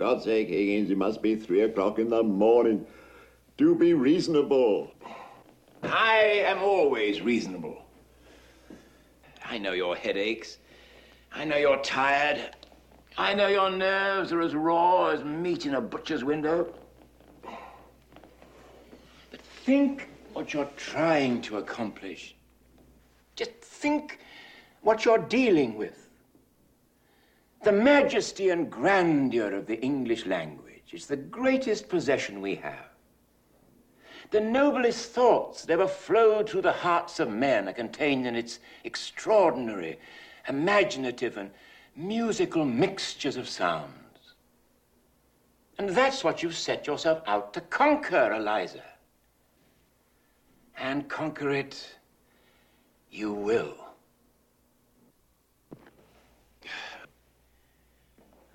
God's sake, Higgins, it must be three o'clock in the morning. Do be reasonable. I am always reasonable. I know your headaches. I know you're tired. I know your nerves are as raw as meat in a butcher's window. But think what you're trying to accomplish. Just think what you're dealing with. The majesty and grandeur of the English language is the greatest possession we have. The noblest thoughts that ever flowed through the hearts of men are contained in its extraordinary, imaginative, and musical mixtures of sounds. And that's what you've set yourself out to conquer, Eliza. And conquer it you will.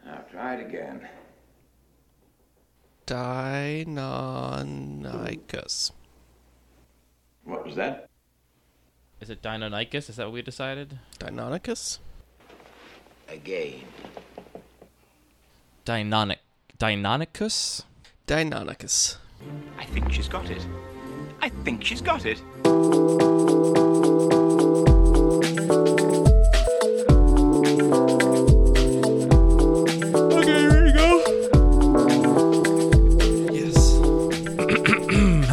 Now try it again. Deinonychus. What was that? Is it Deinonychus? Is that what we decided? Deinonychus? Again. Deinonic. Deinonychus? Deinonychus. I think she's got it. I think she's got it.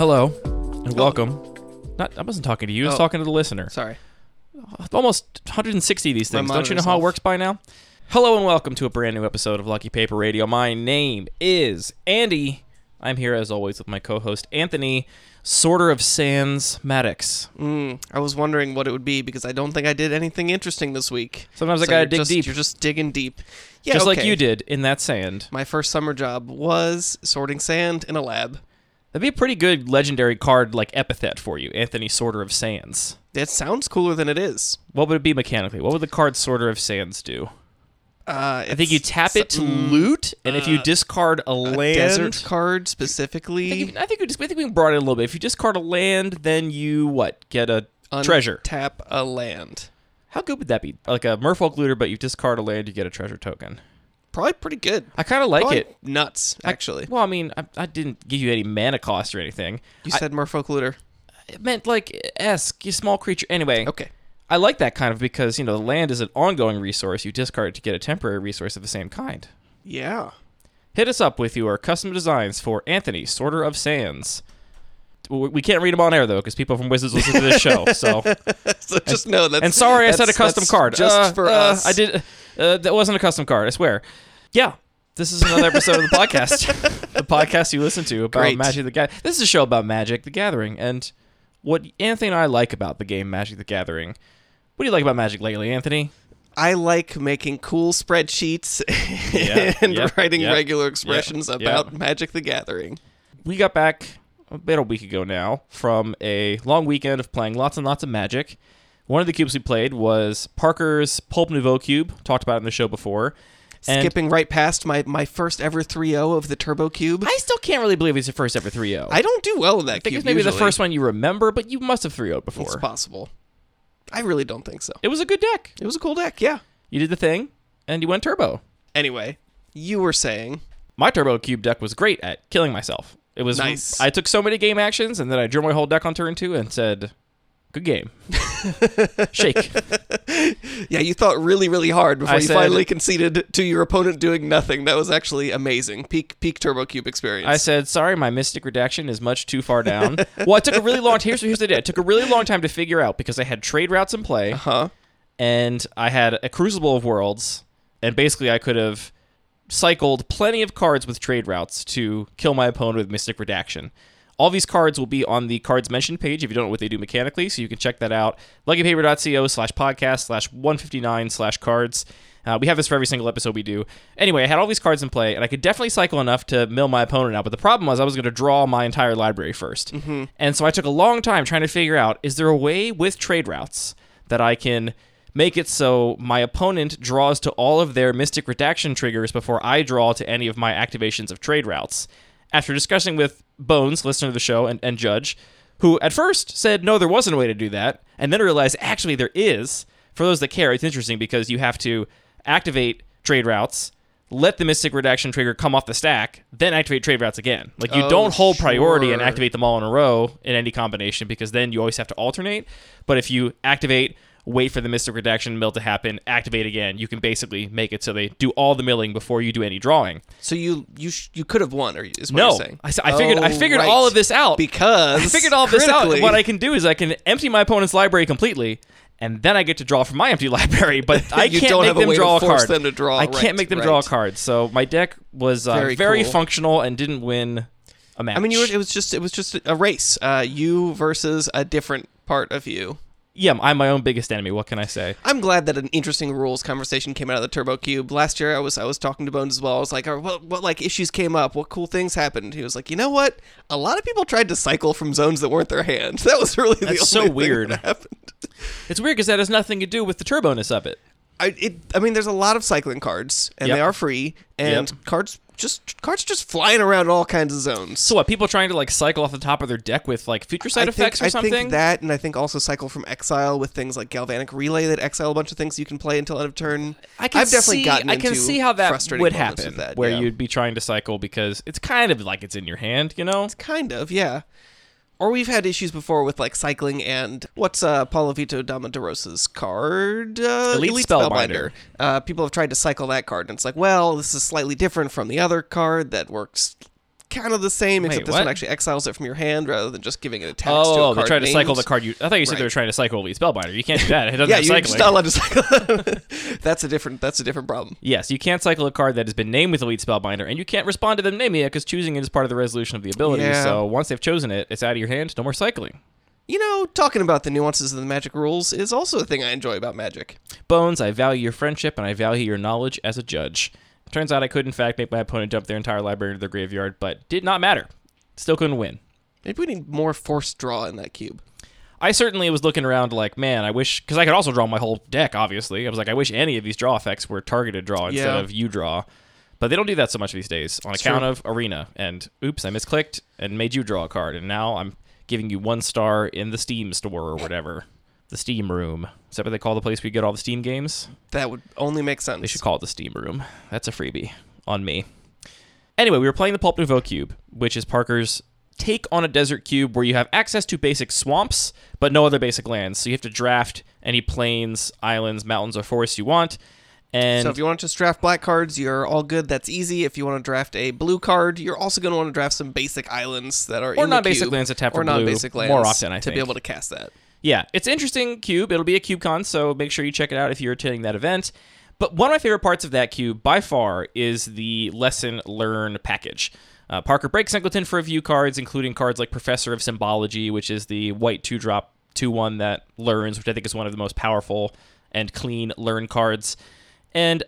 Hello and welcome. Not, I wasn't talking to you. I was Oh. talking to the listener. Sorry. Almost 160 of these things. Don't you know monitor's how it off. works by now? Hello and welcome to a brand new episode of Lucky Paper Radio. My name is Andy. I'm here as always with my co-host Anthony, Sorter of Sans Maddox. Mm, I was wondering what it would be because I don't think I did anything interesting this week. Sometimes I So gotta you're dig just- deep. You're just digging deep. Yeah, Just like okay. you did in that sand. My first summer job was sorting sand in a lab. That'd be a pretty good legendary card like epithet for you, Anthony Sorter of Sands. That sounds cooler than it is. What would it be mechanically? What would the card Sorter of Sands do? Uh, I think you tap it to loot, and if you discard a land, desert card I specifically. think, you- I think we just I think we brought it a little bit. If you discard a land, then you what get a treasure. Tap a land. How good would that be? Like a Merfolk looter, but you discard a land, you get a treasure token. Probably pretty good. I kind of like Probably it. Nuts, actually. Well, I mean, I, I didn't give you any mana cost or anything. you I- said Merfolk looter. it meant like esque, you small creature. Anyway, Okay. I like that kind of because you know the land is an ongoing resource. You discard it to get a temporary resource of the same kind. Yeah. Hit us up with your custom designs for Anthony, Sorter of Sands. We can't read them on air though, because people from Wizards listen to this show. So, So just know that. and sorry, I said a custom card. Just Uh, for uh, us. I did. Uh, that wasn't a custom card. I swear. Yeah, this is another episode of the podcast. the podcast you listen to about Great. Magic the Gathering. This is a show about Magic the Gathering and what Anthony and I like about the game Magic the Gathering. What do you like about Magic lately, Anthony? I like making cool spreadsheets Yeah, and yep, writing yep, regular expressions yep. about Magic the Gathering. we got back about a week ago now from a long weekend of playing lots and lots of Magic. One of the cubes we played was Parker's Pulp Nouveau cube. Talked about it in the show before. And Skipping right past my, my first ever 3-0 of the Turbo Cube. I still can't really believe it's your first ever 3-0. I I don't do well in that think cube it's maybe the first one you remember, but you must have 3 0 before. It's possible. I really don't think so. It was a good deck. It was a cool deck, yeah. You did the thing, and you went turbo. Anyway, you were saying My turbo cube deck was great at killing myself. It was Nice. I took so many game actions, and then I drew my whole deck on turn two and said, "Good game." Shake. Yeah, you thought really, really hard before I you said- finally conceded to your opponent doing nothing. That was actually amazing. Peak peak Turbo Cube experience. I said, "Sorry, my Mystic Redaction is much too far down." well, it took a really long. Here's here's the deal. It took a really long time to figure out because I had trade routes in play, huh? and I had a Crucible of Worlds, and basically I could have cycled plenty of cards with trade routes to kill my opponent with Mystic Redaction. All these cards will be on the cards mentioned page if you don't know what they do mechanically, so you can check that out. LuckyPaper.co slash podcast slash 159 slash cards. Uh, we have this for every single episode we do. Anyway, I had all these cards in play, and I could definitely cycle enough to mill my opponent out. But the problem was I was going to draw my entire library 1st And so I took a long time trying to figure out is there a way with trade routes that I can make it so my opponent draws to all of their Mystic Redaction triggers before I draw to any of my activations of trade routes. After discussing with Bones, listener to the show, and, and Judge, who at first said no, there wasn't a way to do that, and then realized actually there is. For those that care, it's interesting because you have to activate trade routes, let the Mystic Redaction trigger come off the stack, then activate trade routes again. Like you Oh, don't hold priority and activate them all in a row in any combination because then you always have to alternate. But if you activate, wait for the Mystic Redaction mill to happen, activate again, you can basically make it so they do all the milling before you do any drawing. So you you sh- you could have won, or is what No, you're saying? I, I figured I Oh, figured right. all of this out because I figured all of this out. What I can do is I can empty my opponent's library completely, and then I get to draw from my empty library. But I can't make them draw a force card. them to draw, I can't make them draw a card. So my deck was uh, Very very, cool. functional and didn't win a match. I mean, you were, it was just it was just a race. Uh, you versus a different part of you. Yeah, I'm my own biggest enemy. What can I say? I'm glad that an interesting rules conversation came out of the Turbo Cube last year. I was I was talking to Bones as well. I was like, "Oh, what what like issues came up? What cool things happened?" He was like, "You know what? A lot of people tried to cycle from zones that weren't their hand. That was really the That's only so thing weird. that happened." It's weird because that has nothing to do with the turboness of it. I it I mean, there's a lot of cycling cards, and Yep. they are free, and Yep. cards just cards just flying around in all kinds of zones. So what? People trying to like cycle off the top of their deck with like Future Sight I effects think, or something? I think that, and I think also cycle from exile with things like galvanic relay that exile a bunch of things you can play until end of turn. I can have definitely see, gotten I can see how that would happen, that, where yeah. you'd be trying to cycle because it's kind of like it's in your hand, you know. It's kind of yeah. Or we've had issues before with like cycling and what's uh Paulo Vitor Damo da Rosa's card? Uh, Elite Spellbinder. Uh, people have tried to cycle that card, and it's like, well, this is slightly different from the other card that works kind of the same, except this what? one actually exiles it from your hand rather than just giving it a attacks to a Oh, card they tried to cycle the card. You, I thought you said they Right. were trying to cycle Elite Spellbinder. You can't do that. It doesn't Yeah, have you're cycling. just not allowed to cycle. that's a different. That's a different problem. Yes, you can't cycle a card that has been named with Elite Spellbinder, and you can't respond to them naming it because choosing it is part of the resolution of the ability. Yeah. So once they've chosen it, it's out of your hand. No more cycling. You know, talking about the nuances of the magic rules is also a thing I enjoy about magic. Bones, I value your friendship and I value your knowledge as a judge. Turns out I could, in fact, make my opponent dump their entire library into their graveyard, but did not matter. Still couldn't win. Maybe we need more forced draw in that cube. I certainly was looking around like, man, I wish because I could also draw my whole deck. Obviously, I was like, I wish any of these draw effects were targeted draw instead Yeah. of you draw. But they don't do that so much these days on account true. of arena. And oops, I misclicked and made you draw a card, and now I'm giving you one star in the Steam store or whatever, the Steam Room. Is that what they call the place where you get all the Steam games? That would only make sense. They should call it the Steam Room. That's a freebie on me. Anyway, we were playing the Pulp Nouveau Cube, which is Parker's take on a desert cube where you have access to basic swamps, but no other basic lands. So you have to draft any plains, islands, mountains, or forests you want. And So if you want to just draft black cards, you're all good. That's easy. If you want to draft a blue card, you're also going to want to draft some basic islands that are Or non-basic cube, lands that tap for or not non-basic lands more often, I to be able to cast that. Yeah, it's interesting cube. It'll be at CubeCon, so make sure you check it out if you're attending that event. But one of my favorite parts of that cube, by far, is the lesson learn package. Uh, Parker breaks Singleton for a few cards, including cards like Professor of Symbology, which is the white two drop two one that learns, which I think is one of the most powerful and clean learn cards. And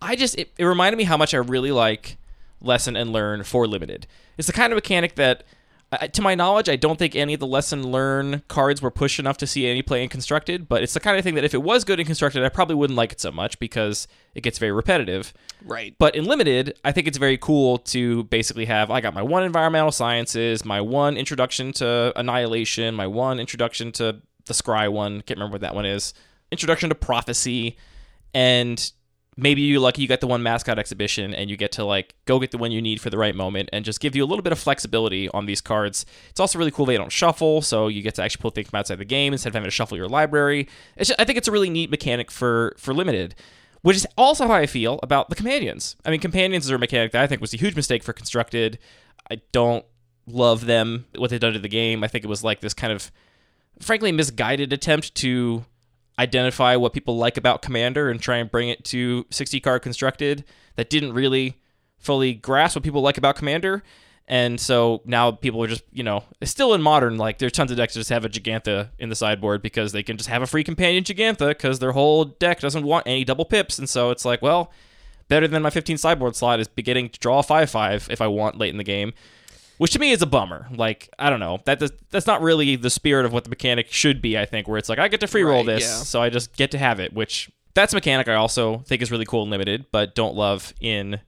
I just it, it reminded me how much I really like lesson and learn for limited. It's the kind of mechanic that, I- to my knowledge, I don't think any of the lesson learn cards were pushed enough to see any play in constructed. But it's the kind of thing that if it was good in constructed, I probably wouldn't like it so much because it gets very repetitive. Right. But in limited, I think it's very cool to basically have I got my one environmental sciences, my one introduction to annihilation, my one introduction to the scry one, can't remember what that one is, introduction to prophecy, and maybe you're lucky you got the one mascot exhibition and you get to like go get the one you need for the right moment and just give you a little bit of flexibility on these cards. It's also really cool they don't shuffle, so you get to actually pull things from outside the game instead of having to shuffle your library. Just, I think it's a really neat mechanic for for limited. Which is also how I feel about the companions. I mean, companions are a mechanic that I think was a huge mistake for constructed. I don't love them what they've done to the game. I think it was like this kind of frankly misguided attempt to identify what people like about Commander and try and bring it to 60 card constructed that didn't really fully grasp what people like about Commander. And so now people are just, you know, still in modern, like there's tons of decks that just have a Jegantha in the sideboard because they can just have a free companion Jegantha because their whole deck doesn't want any double pips. And so it's like, well, better than my 15 sideboard slot is beginning to draw a 5 5 if I want late in the game which to me is a bummer. Like I don't know that does, that's not really the spirit of what the mechanic should be. I think where it's like I get to free roll Right, this, yeah. so I just get to have it. Which that's a mechanic I also think is really cool and limited, but don't love in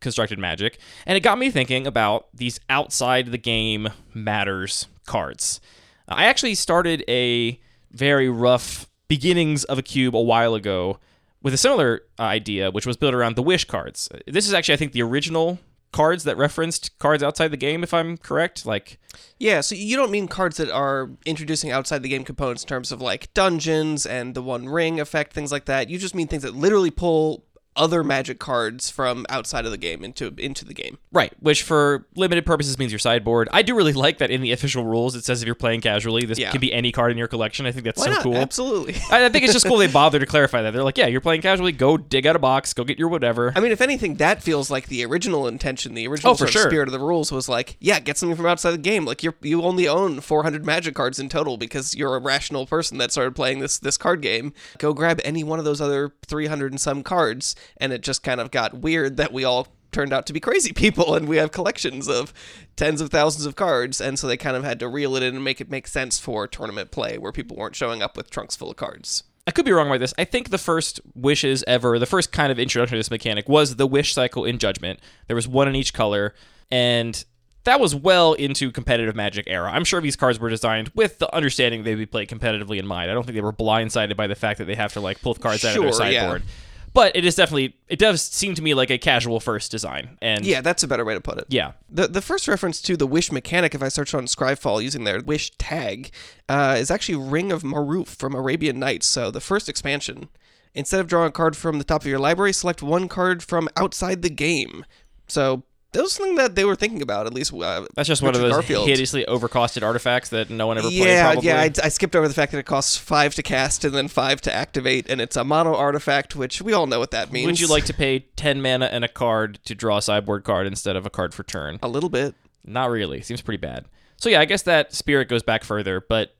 constructed Magic. And it got me thinking about these outside the game matters cards. Uh, I actually started a very rough beginnings of a cube a while ago with a similar uh, idea, which was built around the wish cards. This is actually, I think, the original cards that referenced cards outside the game, if I'm correct. Like, Yeah, so you don't mean cards that are introducing outside the game components in terms of like dungeons and the One Ring effect, things like that. You just mean things that literally pull other Magic cards from outside of the game into into the game. right, which for limited purposes means your sideboard. I do really like that in the official rules it says if you're playing casually, this Yeah. can be any card in your collection. I think that's Why so not? cool. Absolutely. I I think it's just cool they bother to clarify that. They're like, yeah, you're playing casually, go dig out a box, go get your whatever. I mean, if anything, that feels like the original intention. The original Oh, for sort of sure. spirit of the rules was like, yeah, get something from outside the game. Like you you only own 400 Magic cards in total because you're a rational person that started playing this this card game. Go grab any one of those other 300 and some cards, and it just kind of got weird that we all turned out to be crazy people and we have collections of tens of thousands of cards and so they kind of had to reel it in and make it make sense for tournament play where people weren't showing up with trunks full of cards I could be wrong about this. I think the first wishes ever, the first kind of introduction to this mechanic was the wish cycle in Judgment. There was one in each color, and that was well into competitive Magic era. I'm sure these cards were designed with the understanding they'd be played competitively in mind. I don't think they were blindsided by the fact that they have to like pull cards out of their sideboard. yeah. But it is definitely it does seem to me like a casual first design. And yeah that's a better way to put it yeah. The the first reference to the Wish mechanic, if I search on Scryfall using their Wish tag, uh, is actually Ring of Maruf from Arabian Nights. So the first expansion. Instead of drawing a card from the top of your library, select one card from outside the game. So that was something that they were thinking about, at least. Uh, That's just one of those Garfield. hideously overcosted artifacts that no one ever played. Yeah, Probably. yeah. I, I skipped over the fact that it costs five to cast and then five to activate, and it's a mono artifact, which we all know what that means. Would you like to pay ten mana and a card to draw a sideboard card instead of a card for turn? a little bit? Not really. Seems pretty bad. So yeah, I guess that spirit goes back further, but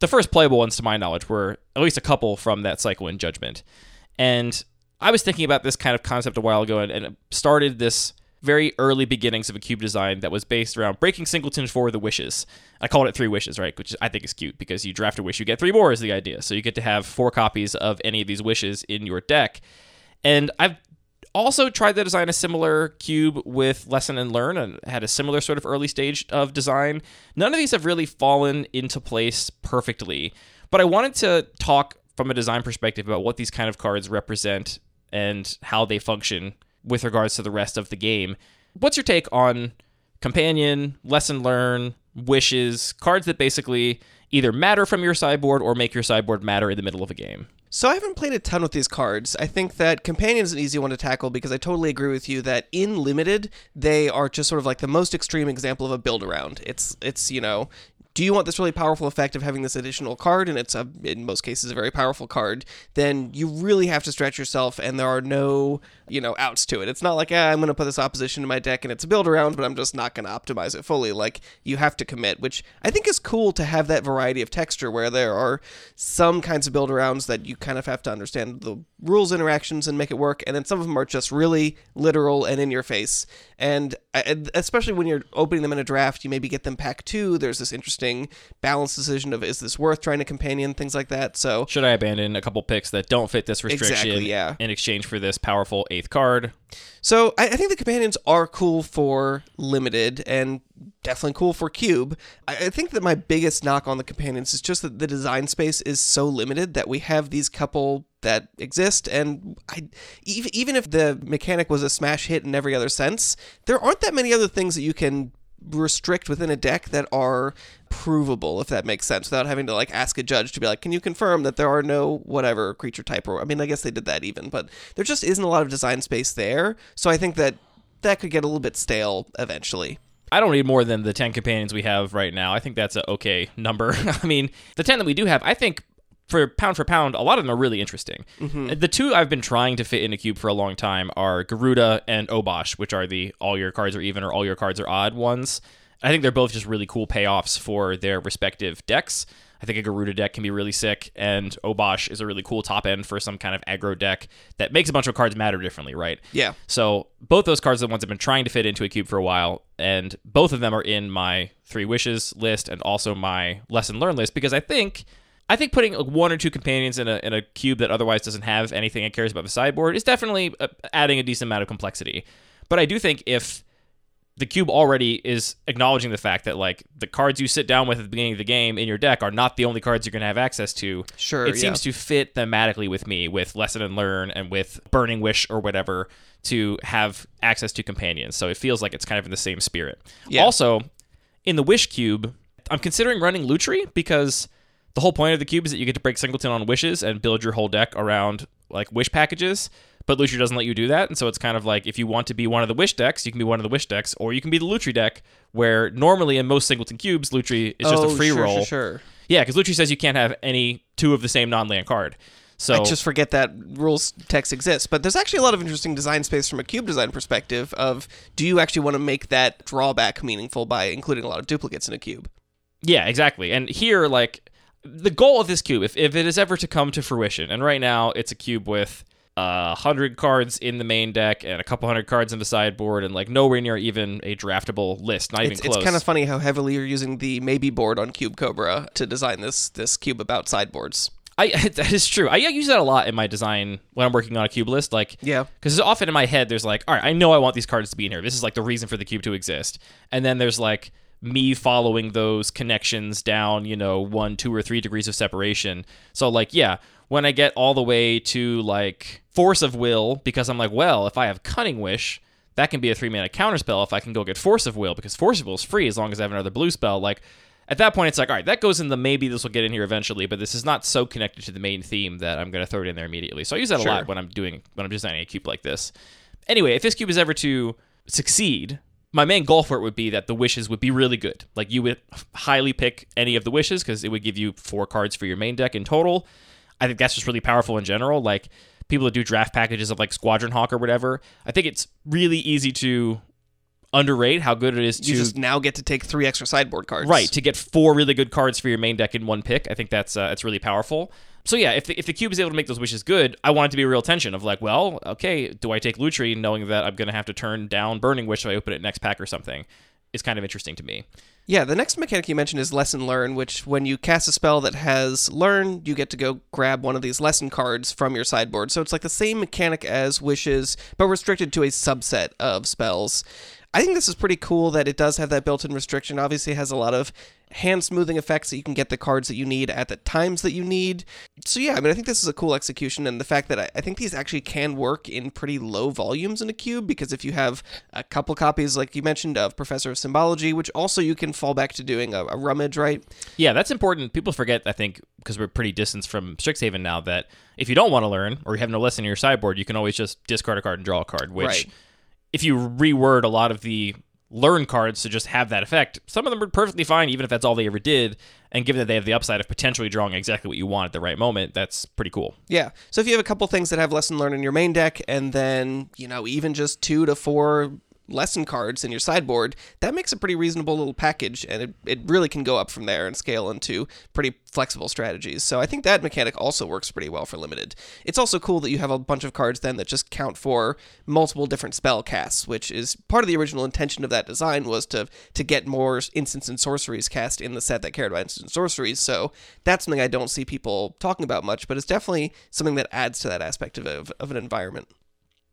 the first playable ones to my knowledge were at least a couple from that cycle in Judgment. And I was thinking about this kind of concept a while ago and, and started this very early beginnings of a cube design that was based around breaking singleton for the wishes. I called it three wishes, right? Which I think is cute because you draft a wish, you get three more is the idea. So you get to have four copies of any of these wishes in your deck. And I've also tried to design a similar cube with lesson and learn and had a similar sort of early stage of design none of these have really fallen into place perfectly but i wanted to talk from a design perspective about what these kind of cards represent and how they function with regards to the rest of the game what's your take on companion lesson learn wishes cards that basically either matter from your sideboard or make your sideboard matter in the middle of a game So I haven't played a ton with these cards. I think that Companion is an easy one to tackle because I totally agree with you that in limited they are just sort of like the most extreme example of a build around. It's it's you know. Do you want this really powerful effect of having this additional card, and it's a, in most cases a very powerful card? Then you really have to stretch yourself, and there are no, you know, outs to it. It's not like ah, I'm going to put this opposition in my deck, and it's a build around, but I'm just not going to optimize it fully. Like you have to commit, which I think is cool to have that variety of texture where there are some kinds of build arounds that you kind of have to understand the rules interactions and make it work, and then some of them are just really literal and in your face. And uh, especially when you're opening them in a draft, you maybe get them pack two. There's this interesting balance decision of is this worth trying to companion things like that. So Should I abandon a couple picks that don't fit this restriction Exactly, yeah. in exchange for this powerful eighth card? So I, I think the companions are cool for limited and definitely cool for cube. I, I think that my biggest knock on the companions is just that the design space is so limited that we have these couple that exist and I even even if the mechanic was a smash hit in every other sense, there aren't that many other things that you can restrict within a deck that are provable if that makes sense without having to like ask a judge to be like can you confirm that there are no whatever creature type or I mean I guess they did that even but there just isn't a lot of design space there so I think that that could get a little bit stale eventually I don't need more than the 10 companions we have right now. I think that's a okay number. I mean, the 10 that we do have, I think for pound for pound, a lot of them are really interesting. Mm-hmm. The two I've been trying to fit in a cube for a long time are Gyruda and Obosh, which are the all your cards are even or all your cards are odd ones. I think they're both just really cool payoffs for their respective decks. I think a Gyruda deck can be really sick, and Obosh is a really cool top end for some kind of aggro deck that makes a bunch of cards matter differently, right? Yeah. So both those cards are the ones I've been trying to fit into a cube for a while, and both of them are in my three wishes list and also my lesson learned list because I think I think putting like, one or two companions in a in a cube that otherwise doesn't have anything it cares about the sideboard is definitely uh, adding a decent amount of complexity. But I do think if the cube already is acknowledging the fact that like the cards you sit down with at the beginning of the game in your deck are not the only cards you're going to have access to. Sure, it yeah. seems to fit thematically with me with lesson and learn and with burning wish or whatever to have access to companions. So it feels like it's kind of in the same spirit. Yeah. Also, in the wish cube, I'm considering running Lutri because the whole point of the cube is that you get to break singleton on wishes and build your whole deck around like wish packages. But Lutri doesn't let you do that, and so it's kind of like if you want to be one of the wish decks, you can be one of the wish decks, or you can be the Lutri deck, where normally in most singleton cubes, Lutri is just oh, a free sure, roll. Sure, sure. Yeah, because Lutri says you can't have any two of the same non-land card. So I just forget that rules text exists. But there's actually a lot of interesting design space from a cube design perspective of do you actually want to make that drawback meaningful by including a lot of duplicates in a cube? Yeah, exactly. And here, like, the goal of this cube, if, if it is ever to come to fruition, and right now it's a cube with uh, a hundred cards in the main deck and a couple hundred cards in the sideboard, and like nowhere near even a draftable list, not It's, even close. it's kind of funny how heavily you're using the maybe board on Cube Cobra to design this this cube about sideboards. I that is true. I use that a lot in my design when I'm working on a cube list. Like, Yeah. because often in my head there's like, all right, I know I want these cards to be in here. This is like the reason for the cube to exist. And then there's like me following those connections down, you know, one, two, or three degrees of separation. So like, yeah, when I get all the way to like force of will, because I'm like, well, if I have cunning wish. That can be a three mana counterspell if I can go get Force of Will, because Force of Will is free as long as I have another blue spell. Like, at that point, it's like, all right, that goes in the maybe this will get in here eventually, but this is not so connected to the main theme that I'm going to throw it in there immediately. So I use that Sure. a lot when I'm doing when I'm designing a cube like this. Anyway, if this cube is ever to succeed, my main goal for it would be that the wishes would be really good. Like you would highly pick any of the wishes because it would give you four cards for your main deck in total. I think that's just really powerful in general. Like people that do draft packages of like Squadron Hawk or whatever, I think it's really easy to underrate how good it is to You just now get to take three extra sideboard cards. Right, to get four really good cards for your main deck in one pick. I think that's uh, that's really powerful. So yeah, if the, if the cube is able to make those wishes good, I want it to be a real tension of like, well, okay, do I take Lutri knowing that I'm going to have to turn down Burning Wish if I open it next pack or something? Is kind of interesting to me. Yeah, the next mechanic you mentioned is lesson learn, which when you cast a spell that has learn, you get to go grab one of these lesson cards from your sideboard. So it's like the same mechanic as wishes, but restricted to a subset of spells. I think this is pretty cool that it does have that built-in restriction. Obviously, it has a lot of hand smoothing effects that you can get the cards that you need at the times that you need. So yeah, I mean, I think this is a cool execution, and the fact that I, I think these actually can work in pretty low volumes in a cube because if you have a couple copies, like you mentioned, of Professor of Symbology, which also you can fall back to doing a, a rummage, right? Yeah, that's important. People forget, I think, because we're pretty distant from Strixhaven now, that if you don't want to learn or you have no lesson in your sideboard, you can always just discard a card and draw a card. Which, Right. If you reword a lot of the learn cards to just have that effect, some of them are perfectly fine, even if that's all they ever did. And given that they have the upside of potentially drawing exactly what you want at the right moment, that's pretty cool. Yeah. So if you have a couple things that have lesson learned in your main deck, and then you know even just two to four lesson cards in your sideboard, that makes a pretty reasonable little package, and it, it really can go up from there and scale into pretty flexible strategies. So I think that mechanic also works pretty well for limited. It's also cool that you have a bunch of cards then that just count for multiple different spell casts, which is part of the original intention of that design was to to get more instants and sorceries cast in the set that cared about instants and sorceries. So that's something I don't see people talking about much, but it's definitely something that adds to that aspect of, of, of an environment.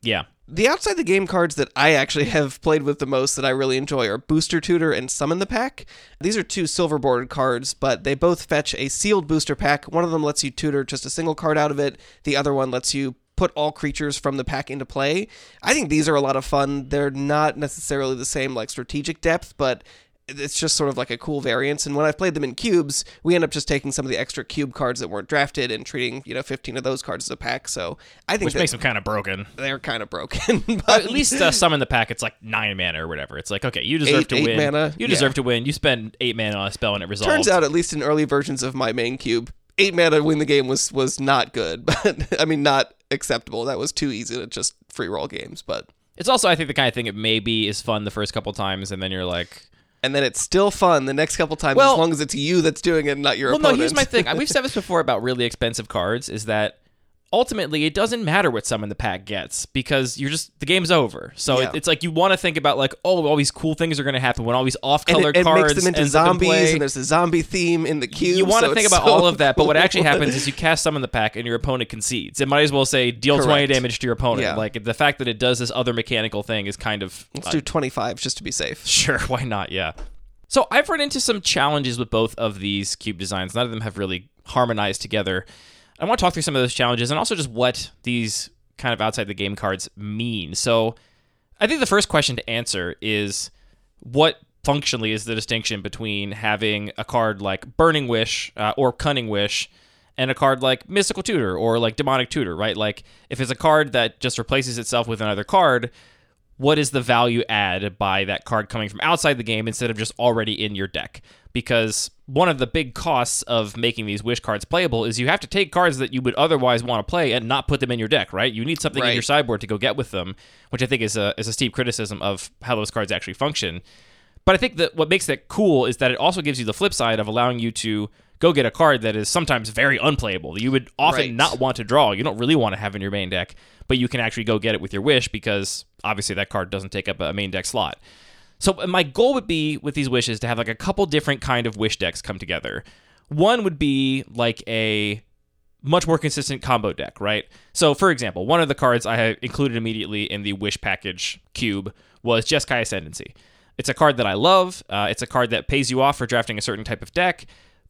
Yeah. The outside the game cards that I actually have played with the most that I really enjoy are Booster Tutor and Summon the Pack. These are two silver bordered cards, but they both fetch a sealed booster pack. One of them lets you tutor just a single card out of it, the other one lets you put all creatures from the pack into play. I think these are a lot of fun. They're not necessarily the same like strategic depth, but it's just sort of like a cool variance. And when I've played them in cubes, we end up just taking some of the extra cube cards that weren't drafted and treating, you know, 15 of those cards as a pack. So I think Which makes them kind of broken. they're kind of broken. But at least uh, in the pack, it's like nine mana or whatever. It's like, okay, you deserve Eight- to eight win. mana? You Yeah. deserve to win. You spend eight mana on a spell and it resolves. turns out, at least in early versions of my main cube, eight mana win the game was was not good. But I mean, not acceptable. That was too easy to just free roll games. But It's also, I think, the kind of thing it maybe is fun the first couple times, and then you're like, and then it's still fun the next couple times Well- as long as it's you that's doing it, and not your well, opponent. no. Here's my thing. We've said this before about really expensive cards. Is that ultimately it doesn't matter what summon the pack gets because you're just the game's over. So Yeah. it, it's like you want to think about like oh all these cool things are going to happen when all these off-color it, it cards makes them into ends up in zombies, and there's a zombie theme in the cube. you want so to think about so all of that, but what actually happens is you cast summon in the pack and your opponent concedes. It might as well say deal 20 damage to your opponent. Yeah. Like the fact that it does this other mechanical thing is kind of Let's uh, do 25 just to be safe. Sure, why not? Yeah. So I've run into some challenges with both of these cube designs. None of them have really harmonized together. I want to talk through some of those challenges and also just what these kind of outside the game cards mean. So I think the first question to answer is what functionally is the distinction between having a card like Burning Wish uh, or Cunning Wish and a card like Mystical Tutor or like Demonic Tutor, right? Like if it's a card that just replaces itself with another card, what is the value add by that card coming from outside the game instead of just already in your deck? Because one of the big costs of making these wish cards playable is you have to take cards that you would otherwise want to play and not put them in your deck, right? You need something in your sideboard to go get with them, which I think is a is a steep criticism of how those cards actually function. But I think that what makes that cool is that it also gives you the flip side of allowing you to go get a card that is sometimes very unplayable. that You would often Right. not want to draw. You don't really want to have in your main deck, but you can actually go get it with your wish because obviously that card doesn't take up a main deck slot. So my goal would be with these wishes to have like a couple different kind of wish decks come together. One would be like a much more consistent combo deck, right? So, for example, one of the cards I included immediately in the Wish package cube was Jeskai Ascendancy. It's a card that I love. Uh, it's a card that pays you off for drafting a certain type of deck,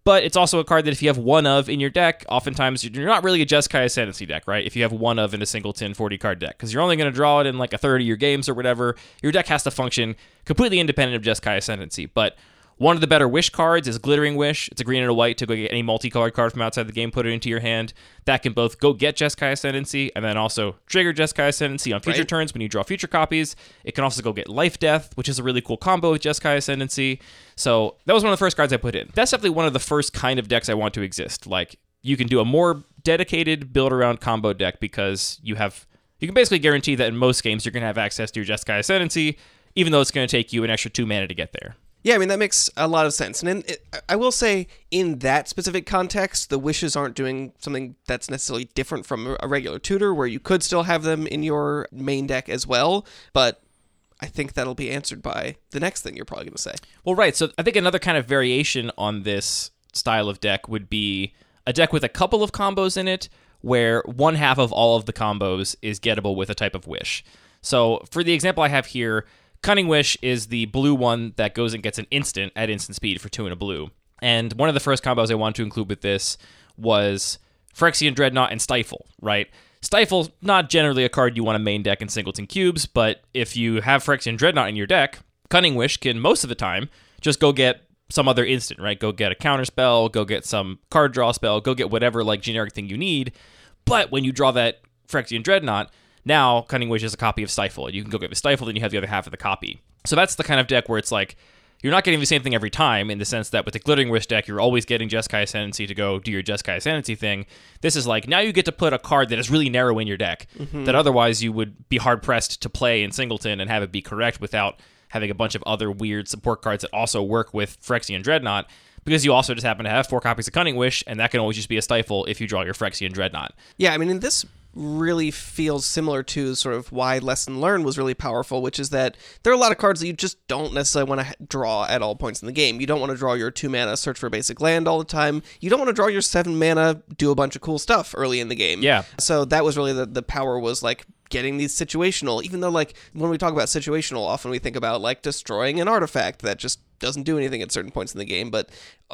but it's also a card that if you have one of in your deck, oftentimes you're not really a Jeskai Ascendancy deck, right? If you have one of in a singleton 40 card deck, because you're only going to draw it in like a third of your games or whatever, your deck has to function completely independent of Jeskai Ascendancy. But one of the better wish cards is Glittering Wish. It's a green and a white to go get any multicolored card from outside the game, put it into your hand. That can both go get Jeskai Ascendancy and then also trigger Jeskai Ascendancy on future Right. turns when you draw future copies. It can also go get Life Death, which is a really cool combo with Jeskai Ascendancy. So that was one of the first cards I put in. That's definitely one of the first kind of decks I want to exist. Like you can do a more dedicated build around combo deck because you have you can basically guarantee that in most games you're going to have access to your Jeskai Ascendancy, even though it's going to take you an extra two mana to get there. Yeah, I mean that makes a lot of sense. And in, it, I will say, in that specific context, the wishes aren't doing something that's necessarily different from a regular tutor, where you could still have them in your main deck as well. But I think that'll be answered by the next thing you're probably going to say. Well, right. So I think another kind of variation on this style of deck would be a deck with a couple of combos in it, where one half of all of the combos is gettable with a type of wish. So for the example I have here, Cunning Wish is the blue one that goes and gets an instant at instant speed for two and a blue. And one of the first combos I wanted to include with this was Phyrexian Dreadnought and Stifle, right? Stifle, not generally a card you want to main deck in singleton cubes, but if you have Phyrexian Dreadnought in your deck, Cunning Wish can most of the time just go get some other instant, right? Go get a counter spell, go get some card draw spell, go get whatever like generic thing you need. But when you draw that Phyrexian Dreadnought, now Cunning Wish is a copy of Stifle. You can go get the Stifle, then you have the other half of the copy. So that's the kind of deck where it's like you're not getting the same thing every time in the sense that with the Glittering Wish deck, you're always getting Jeskai Ascendancy to go do your Jeskai Ascendancy thing. This is like now you get to put a card that is really narrow in your deck mm-hmm. that otherwise you would be hard pressed to play in Singleton and have it be correct without having a bunch of other weird support cards that also work with Phyrexian Dreadnought because you also just happen to have four copies of Cunning Wish, and that can always just be a stifle if you draw your Phyrexian Dreadnought. Yeah, I mean, in this really feels similar to sort of why Lesson Learned was really powerful, which is that there are a lot of cards that you just don't necessarily want to draw at all points in the game. You don't want to draw your two mana search for basic land all the time. You don't want to draw your seven mana do a bunch of cool stuff early in the game. Yeah. So that was really the the power was like getting these situational. Even though like when we talk about situational, often we think about like destroying an artifact that just doesn't do anything at certain points in the game, but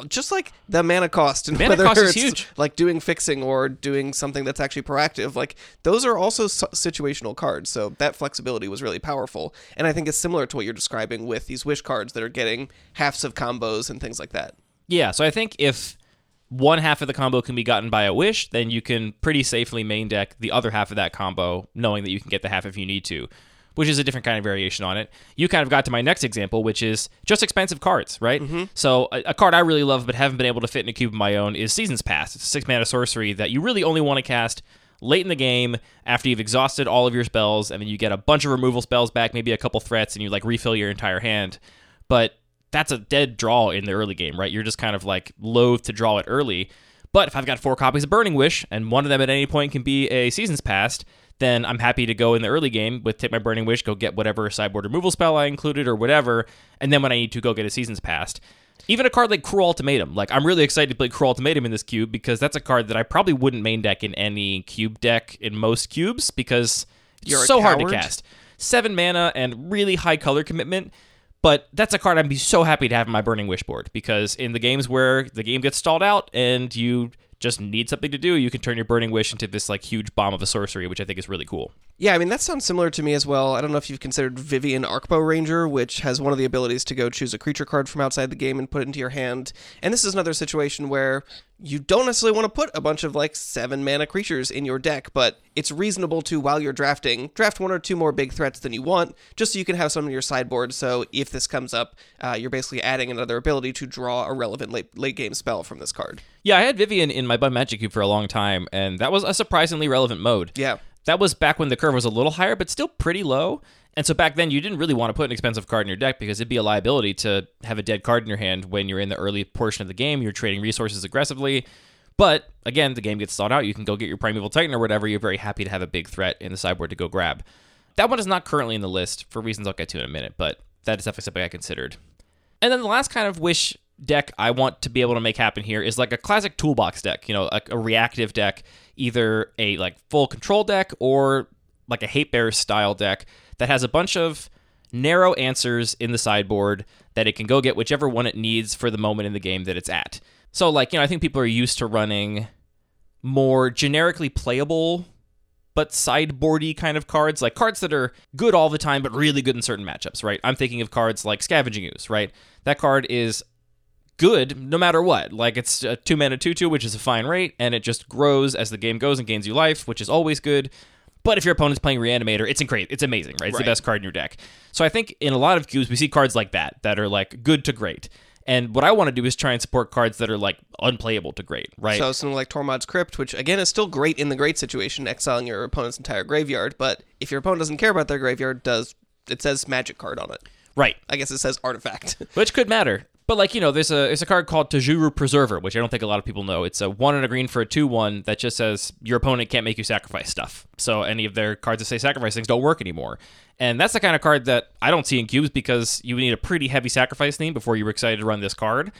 just like the mana cost and Mana whether cost it's huge. like doing fixing or doing something that's actually proactive like those are also situational cards so that flexibility was really powerful and i think it's similar to what you're describing with these wish cards that are getting halves of combos and things like that Yeah, so I think if one half of the combo can be gotten by a wish, then you can pretty safely main deck the other half of that combo, knowing that you can get the half if you need to, which is a different kind of variation on it. You kind of got to my next example, which is just expensive cards, right? Mm-hmm. So a, a card I really love but haven't been able to fit in a cube of my own is Seasons Past. It's a six mana sorcery that you really only want to cast late in the game after you've exhausted all of your spells, and then you get a bunch of removal spells back, maybe a couple threats, and you like refill your entire hand. But that's a dead draw in the early game, right? You're just kind of like loath to draw it early. But if I've got four copies of Burning Wish and one of them at any point can be a Seasons Past, then I'm happy to go in the early game with take my Burning Wish, go get whatever sideboard removal spell I included or whatever, and then when I need to go get a Seasons Past. Even a card like Cruel Ultimatum. Like I'm really excited to play Cruel Ultimatum in this cube because that's a card that I probably wouldn't main deck in any cube deck in most cubes because it's You're so hard to cast. Seven mana and really high color commitment. But that's a card I'd be so happy to have in my Burning Wish board because in the games where the game gets stalled out and you just need something to do, you can turn your Burning Wish into this like huge bomb of a sorcery, which I think is really cool. Yeah, I mean that sounds similar to me as well. I don't know if you've considered Vivien Arkbow Ranger, which has one of the abilities to go choose a creature card from outside the game and put it into your hand. And this is another situation where you don't necessarily want to put a bunch of like seven mana creatures in your deck, but it's reasonable to while you're drafting draft one or two more big threats than you want, just so you can have some in your sideboard. So if this comes up, uh, you're basically adding another ability to draw a relevant late late game spell from this card. Yeah, I had Vivien in my Bun Magic Cube for a long time, and that was a surprisingly relevant mode. Yeah. That was back when the curve was a little higher, but still pretty low. And so back then, you didn't really want to put an expensive card in your deck because it'd be a liability to have a dead card in your hand when you're in the early portion of the game. You're trading resources aggressively. But again, the game gets stalled out. You can go get your Primeval Titan or whatever. You're very happy to have a big threat in the sideboard to go grab. That one is not currently in the list for reasons I'll get to in a minute, but that is definitely something I considered. And then the last kind of wish deck I want to be able to make happen here is like a classic toolbox deck, you know, a, a reactive deck, either a like full control deck or like a hate bear style deck that has a bunch of narrow answers in the sideboard that it can go get whichever one it needs for the moment in the game that it's at. So like, you know, I think people are used to running more generically playable but sideboardy kind of cards, like cards that are good all the time, but really good in certain matchups, right? I'm thinking of cards like Scavenging Ooze, right? That card is good no matter what. Like it's a two mana two two, which is a fine rate, and it just grows as the game goes and gains you life, which is always good. But if your opponent's playing Reanimator, it's great. It's amazing, right? It's the best card in your deck. So I think in a lot of cubes we see cards like that that are like good to great. And what I want to do is try and support cards that are like unplayable to great, right? So something like Tormod's Crypt, which again is still great in the great situation, exiling your opponent's entire graveyard. But if your opponent doesn't care about their graveyard, does it says magic card on it? right. I guess it says artifact. which could matter. But like you know, there's a there's a card called Tajuru Preserver, which I don't think a lot of people know. It's a one and a green for a two one that just says your opponent can't make you sacrifice stuff. So any of their cards that say sacrifice things don't work anymore. And that's the kind of card that I don't see in cubes because you need a pretty heavy sacrifice theme before you were excited to run this card.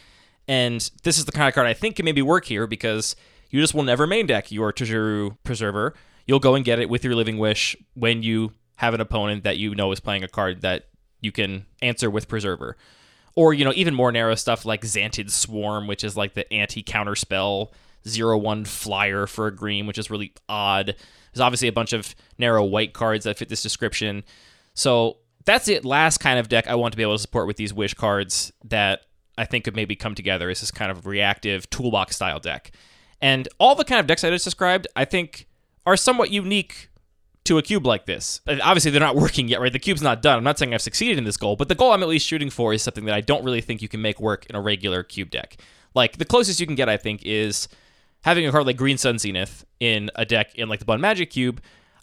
And this is the kind of card I think can maybe work here because you just will never main deck your Tajuru Preserver. You'll go and get it with your Living Wish when you have an opponent that you know is playing a card that you can answer with Preserver or you know even more narrow stuff like Xantid Swarm, which is like the anti counter spell zero one flyer for a green, which is really odd. There's obviously a bunch of narrow white cards that fit this description. So that's it. Last kind of deck I want to be able to support with these wish cards that I think could maybe come together is this kind of reactive toolbox style deck. And all the kind of decks I just described, I think, are somewhat unique to a cube like this. Obviously, they're not working yet, right? The cube's not done. I'm not saying I've succeeded in this goal, but the goal I'm at least shooting for is something that I don't really think you can make work in a regular cube deck. Like, the closest you can get, I think, is having a card like Green Sun Zenith in a deck in like the Bun Magic Cube.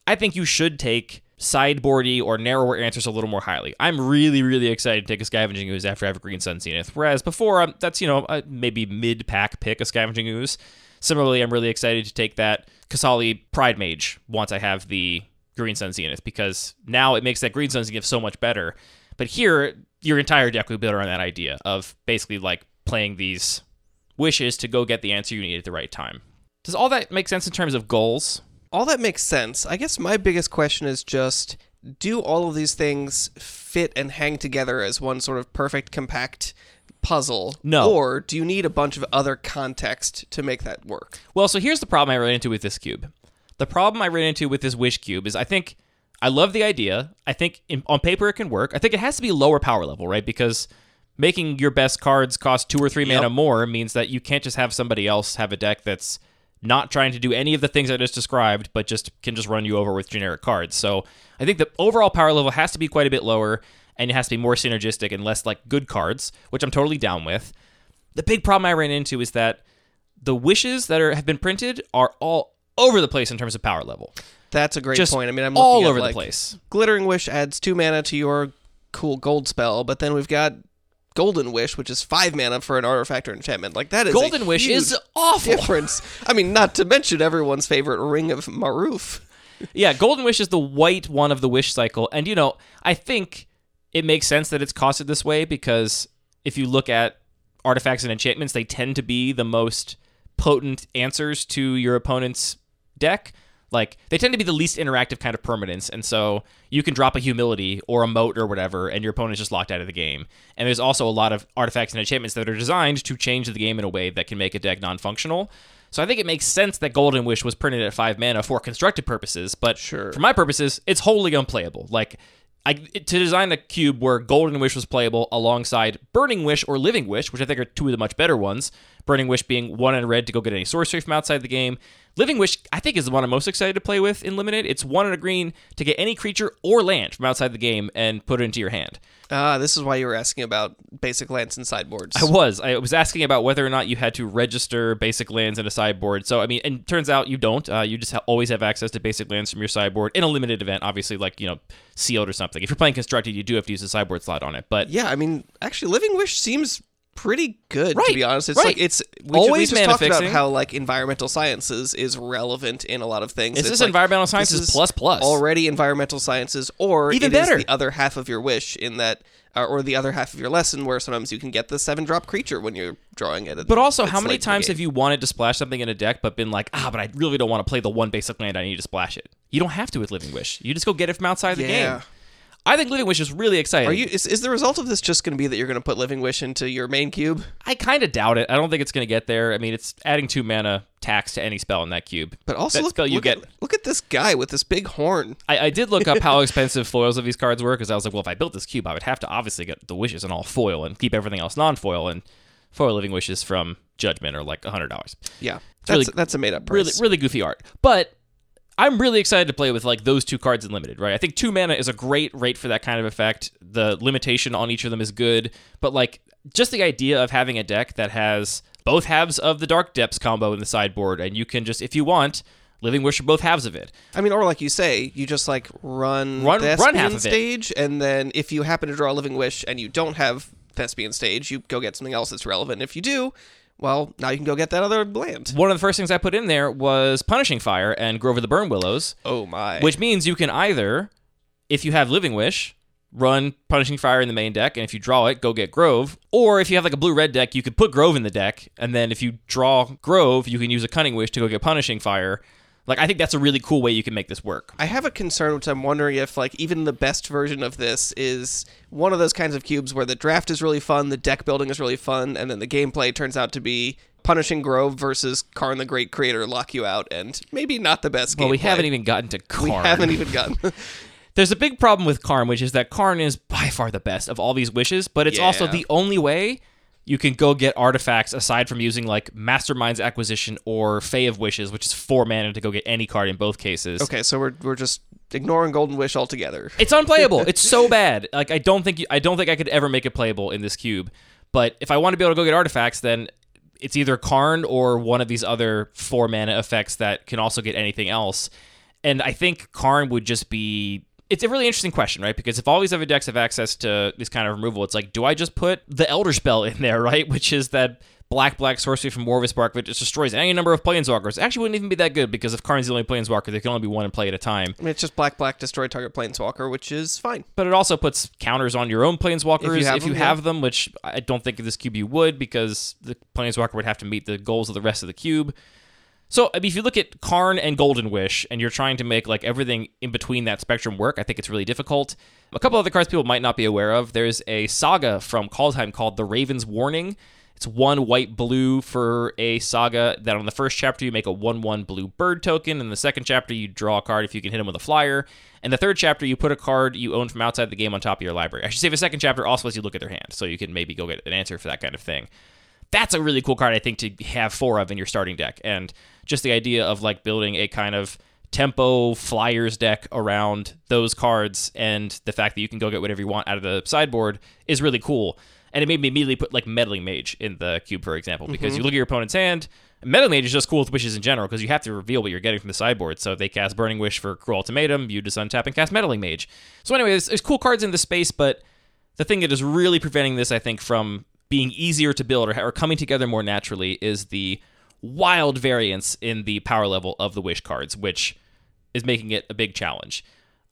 I think you should take sideboardy or narrower answers a little more highly. I'm really, really excited to take a Scavenging Ooze after I have a Green Sun Zenith. Whereas before, um, that's, you know, a maybe mid pack pick, a Scavenging Ooze. Similarly, I'm really excited to take that Kasali Pride Mage once I have the Green Sun Zenith because now it makes that Green Sun Zenith so much better. But here, your entire deck will be built around that idea of basically like playing these wishes to go get the answer you need at the right time. Does all that make sense in terms of goals? all that makes sense. I guess my biggest question is just do all of these things fit and hang together as one sort of perfect, compact puzzle? No. Or do you need a bunch of other context to make that work? Well, so here's the problem I ran into with this cube. The problem I ran into with this wish cube is I think I love the idea. I think in, on paper it can work. I think it has to be lower power level, right? Because making your best cards cost two or three mana more means that you can't just have somebody else have a deck that's not trying to do any of the things I just described, but just can just run you over with generic cards. So I think the overall power level has to be quite a bit lower, and it has to be more synergistic and less like good cards, which I'm totally down with. The big problem I ran into is that the wishes that are have been printed are all over the place in terms of power level. That's a great Just point. I mean, I'm all looking at, over the like, place. Glittering Wish adds two mana to your cool gold spell, but then we've got Golden Wish, which is five mana for an artifact or enchantment. Like that is Golden Wish is awful. difference. I mean, not to mention everyone's favorite Ring of Maruf. Yeah, Golden Wish is the white one of the wish cycle. And, you know, I think it makes sense that it's costed this way because if you look at artifacts and enchantments, they tend to be the most potent answers to your opponent's deck. Like, they tend to be the least interactive kind of permanence. And so you can drop a humility or a moat or whatever, and your opponent's just locked out of the game. And there's also a lot of artifacts and enchantments that are designed to change the game in a way that can make a deck non functional. So I think it makes sense that Golden Wish was printed at five mana for constructed purposes, but Sure. for my purposes, it's wholly unplayable. Like I to design a cube where Golden Wish was playable alongside Burning Wish or Living Wish, which I think are two of the much better ones. Burning Wish being one in red to go get any sorcery from outside the game. Living Wish, I think, is the one I'm most excited to play with in limited. It's one in a green to get any creature or land from outside the game and put it into your hand. Ah, this is why you were asking about basic lands and sideboards. I was. I was asking about whether or not you had to register basic lands in a sideboard. So, I mean, and turns out you don't. Uh, you just ha- always have access to basic lands from your sideboard in a limited event, obviously, like, you know, sealed or something. If you're playing constructed, you do have to use a sideboard slot on it. But yeah, I mean, actually, Living Wish seems pretty good to be honest. It's right. like it's we, Always ju- we just talked about how like environmental sciences is relevant in a lot of things. This is like, environmental this sciences is plus plus. already environmental sciences, or Even better. the other half of your wish in that, uh, or the other half of your lesson where sometimes you can get the seven drop creature when you're drawing it. But also, how many times have you wanted to splash something in a deck, but been like, ah, but I really don't want to play the one basic land I need to splash it? You don't have to with Living Wish. You just go get it from outside the Yeah. game. I think Living Wish is really exciting. Are you? Is, is the result of this just going to be that you're going to put Living Wish into your main cube? I kind of doubt it. I don't think it's going to get there. I mean, it's adding two mana tax to any spell in that cube. But also, that look, spell you look get. At, look at this guy with this big horn. I, I did look up how expensive foils of these cards were because I was like, well, if I built this cube, I would have to obviously get the wishes and all foil and keep everything else non-foil. And foil living wishes from Judgment are like hundred dollars. Yeah, really- that's that's a made up Really, price. really goofy art. But I'm really excited to play with like those two cards in limited. Right? I think two mana is a great rate for that kind of effect. The limitation on each of them is good, but like just the idea of having a deck that has both halves of the Dark Depths combo in the sideboard, and you can just, if you want. Living Wish both halves of it. I mean, or like you say, you just like run Run- Thespian run half of it. stage, and then if you happen to draw a Living Wish and you don't have Thespian stage, you go get something else that's relevant. If you do, well, now you can go get that other land. One of the first things I put in there was Punishing Fire and Grove of the Burning Willows, Oh my! which means you can either, if you have Living Wish, run Punishing Fire in the main deck, and if you draw it, go get Grove. Or if you have like a blue red deck, you could put Grove in the deck, and then if you draw Grove, you can use a Cunning Wish to go get Punishing Fire. Like I think that's a really cool way you can make this work. I have a concern, which I'm wondering if, like, even the best version of this is one of those kinds of cubes where the draft is really fun, the deck building is really fun, and then the gameplay turns out to be punishing Grove versus Karn the Great Creator lock you out, and maybe not the best. Game. Well, we haven't even gotten to Karn. we haven't even gotten. There's a big problem with Karn, which is that Karn is by far the best of all these wishes, but it's also the only way you can go get artifacts aside from using like Mastermind's Acquisition or Fae of Wishes, which is four mana to go get any card in both cases. okay, so we're we're just ignoring Golden Wish altogether. It's unplayable. it's so bad. Like I don't think you, I don't think I could ever make it playable in this cube. But if I want to be able to go get artifacts, then it's either Karn or one of these other four mana effects that can also get anything else. And I think Karn would just be. It's a really interesting question, right? Because if all these other decks have access to this kind of removal, it's like, do I just put the Elder Spell in there, right? Which is that black black sorcery from War of Spark that just destroys any number of planeswalkers. It actually wouldn't even be that good because if Karn's the only planeswalker, there can only be one in play at a time. I mean, it's just black black destroy target planeswalker, which is fine. But it also puts counters on your own planeswalkers If you have them, yeah. which I don't think this cube you would because the planeswalker would have to meet the goals of the rest of the cube. So I mean, if you look at Karn and Golden Wish, and you're trying to make like everything in between that spectrum work, I think it's really difficult. A couple other cards people might not be aware of. There's a saga from Kaldheim called The Raven's Warning. It's one white blue for a saga that on the first chapter you make a 1 1 blue bird token. In the second chapter, you draw a card if you can hit him with a flyer. And the third chapter, you put a card you own from outside the game on top of your library. I should say the second chapter also lets you look at their hand, so you can maybe go get an answer for that kind of thing. That's a really cool card, I think, to have four of in your starting deck. And just the idea of like building a kind of tempo flyers deck around those cards and the fact that you can go get whatever you want out of the sideboard is really cool. And it made me immediately put like meddling mage in the cube, for example, because mm-hmm. you look at your opponent's hand. Meddling mage is just cool with wishes in general because you have to reveal what you're getting from the sideboard. So if they cast Burning Wish for Cruel Ultimatum, you just untap and cast Meddling Mage. So anyway, there's, there's cool cards in the space, but the thing that is really preventing this, I think, from being easier to build or, or coming together more naturally is the wild variance in the power level of the wish cards, which is making it a big challenge.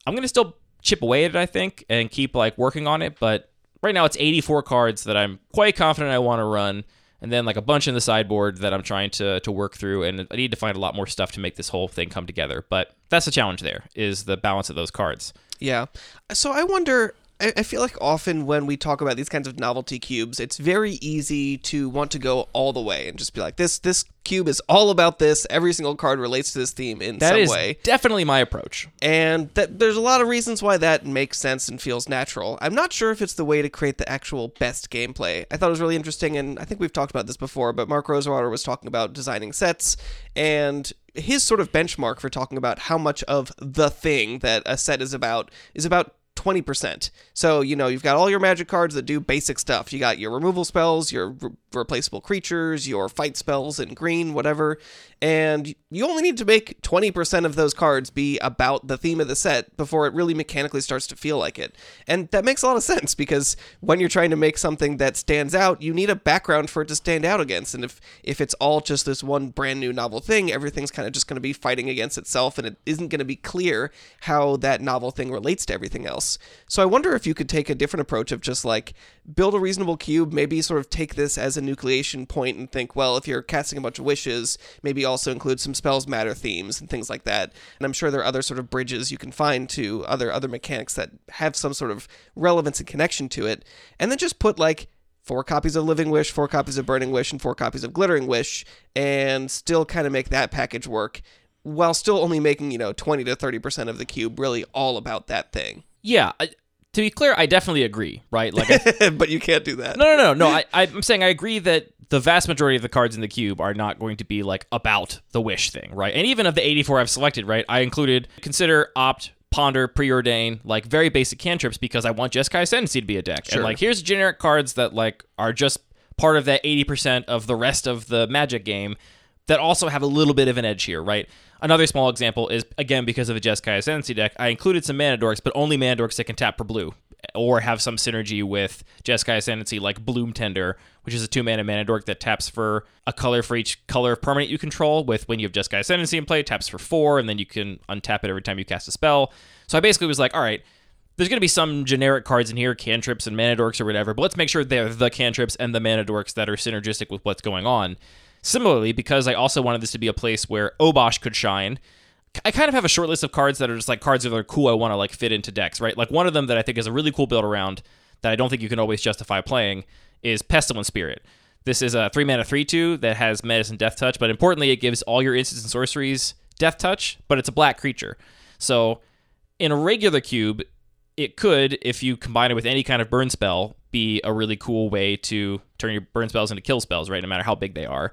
I'm going to still chip away at it, I think, and keep like working on it, but right now it's 84 cards that I'm quite confident I want to run and then like a bunch in the sideboard that I'm trying to to work through and I need to find a lot more stuff to make this whole thing come together. But that's the challenge there is the balance of those cards. Yeah. So I wonder. I feel like often when we talk about these kinds of novelty cubes, it's very easy to want to go all the way and just be like, "This this cube is all about this. Every single card relates to this theme in That some is way." definitely my approach. and that there's a lot of reasons why that makes sense and feels natural. I'm not sure if it's the way to create the actual best gameplay. I thought it was really interesting, and I think we've talked about this before, but Mark Rosewater was talking about designing sets, and his sort of benchmark for talking about how much of the thing that a set is about is about 20%. So, you know, you've got all your magic cards that do basic stuff. You got your removal spells, your replaceable creatures, your fight spells in green, whatever. And you only need to make 20% of those cards be about the theme of the set before it really mechanically starts to feel like it. And that makes a lot of sense because when you're trying to make something that stands out, you need a background for it to stand out against. And if if it's all just this one brand new novel thing, everything's kind of just going to be fighting against itself and it isn't going to be clear how that novel thing relates to everything else. So I wonder if you could take a different approach of just like build a reasonable cube, maybe sort of take this as a nucleation point and think, well, if you're casting a bunch of wishes, maybe also include some spells matter themes and things like that. And I'm sure there are other sort of bridges you can find to other other mechanics that have some sort of relevance and connection to it. And then just put like four copies of Living Wish, four copies of Burning Wish, and four copies of Glittering Wish, and still kind of make that package work while still only making, you know, 20 to 30% of the cube really all about that thing. Yeah, I, to be clear, I definitely agree, right? Like I, but you can't do that. No, no, no, no. I, I'm saying I agree that the vast majority of the cards in the cube are not going to be like about the wish thing, right? And even of the 84 I've selected, right, I included consider, opt, ponder, preordain, like very basic cantrips because I want Jeskai Ascendancy to be a deck. Sure. And like here's generic cards that like are just part of that 80% of the rest of the Magic game that also have a little bit of an edge here, right? Another small example is again because of a Jeskai Ascendancy deck, I included some mana dorks, but only mana dorks that can tap for blue or have some synergy with Jeskai Ascendancy, like Bloom Tender, which is a two mana mana dork that taps for a color for each color of permanent you control. With when you have Jeskai Ascendancy in play, taps for four, and then you can untap it every time you cast a spell. So I basically was like, all right, there's going to be some generic cards in here, cantrips and mana dorks or whatever, but let's make sure they're the cantrips and the mana dorks that are synergistic with what's going on. Similarly, because I also wanted this to be a place where Obosh could shine, I kind of have a short list of cards that are just like cards that are cool I want to like fit into decks, right? Like one of them that I think is a really cool build around that I don't think you can always justify playing is Pestilent Spirit. This is a three mana three two that has medicine death touch, but importantly it gives all your instants and sorceries death touch, but it's a black creature. So in a regular cube, it could, if you combine it with any kind of burn spell, be a really cool way to turn your burn spells into kill spells, right? No matter how big they are.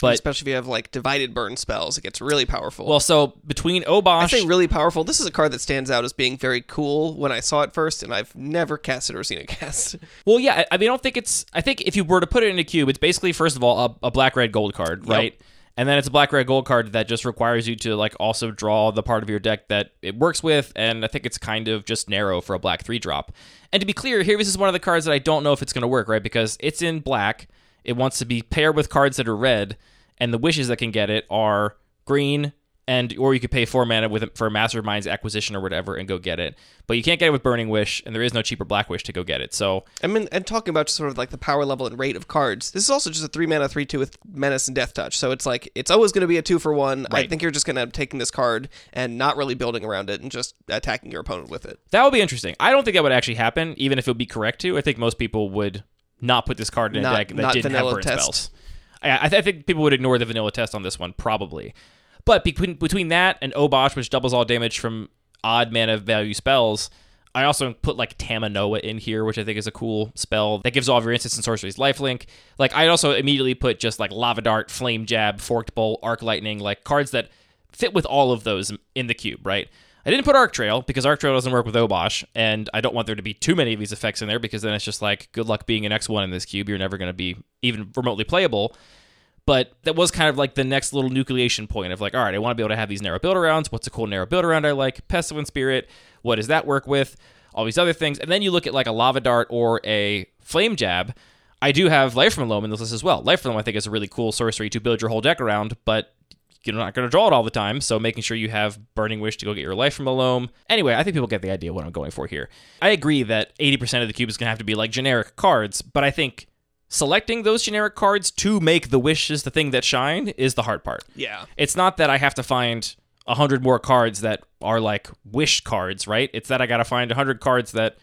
But Especially if you have like divided burn spells, it gets really powerful. well, so between Obosh, I say really powerful. This is a card that stands out as being very cool when I saw it first, and I've never cast it or seen it cast. Well, yeah, I, mean, I don't think it's. I think if you were to put it in a cube, it's basically first of all a, a black red gold card, right? And then it's a black red gold card that just requires you to like also draw the part of your deck that it works with, and I think it's kind of just narrow for a black three drop. And to be clear, here this is one of the cards that I don't know if it's going to work, right? Because it's in black, it wants to be paired with cards that are red, and the wishes that can get it are green, and or you could pay four mana with for a Mastermind's acquisition or whatever and go get it. But you can't get it with Burning Wish, and there is no cheaper Black Wish to go get it. So I mean, and talking about sort of like the power level and rate of cards, this is also just a three mana three two with menace and death touch. So it's like it's always going to be a two for one. I think you're just going to end up taking this card and not really building around it and just attacking your opponent with it. That would be interesting. I don't think that would actually happen, even if it would be correct to. I think most people would not put this card in a Not- deck that didn't have burn test. spells. I, I, th- I think people would ignore the vanilla test on this one, probably. But between between that and Obosh, which doubles all damage from odd mana value spells, I also put like Tamanoa in here, which I think is a cool spell that gives all of your instants and sorceries lifelink. Like I also immediately put just like Lava Dart, Flame Jab, Forked Bolt, Arc Lightning, like cards that fit with all of those in the cube, right? I didn't put Arc Trail because Arc Trail doesn't work with Obosh, and I don't want there to be too many of these effects in there because then it's just like good luck being an X1 in this cube. You're never going to be even remotely playable. But that was kind of like the next little nucleation point of like, all right, I want to be able to have these narrow build arounds. What's a cool narrow build around I like? Pestilent Spirit. What does that work with? all these other things. And then you look at like a Lava Dart or a Flame Jab. I do have Life from Loam in this list as well. Life from Loam, I think, is a really cool sorcery to build your whole deck around, but you're not going to draw it all the time. So making sure you have Burning Wish to go get your life from the loam. Anyway, I think people get the idea of what I'm going for here. I agree that 80% of the cube is going to have to be like generic cards, but I think selecting those generic cards to make the wishes the thing that shine is the hard part. Yeah. It's not that I have to find a hundred more cards that are like wish cards, right? It's that I got to find a hundred cards that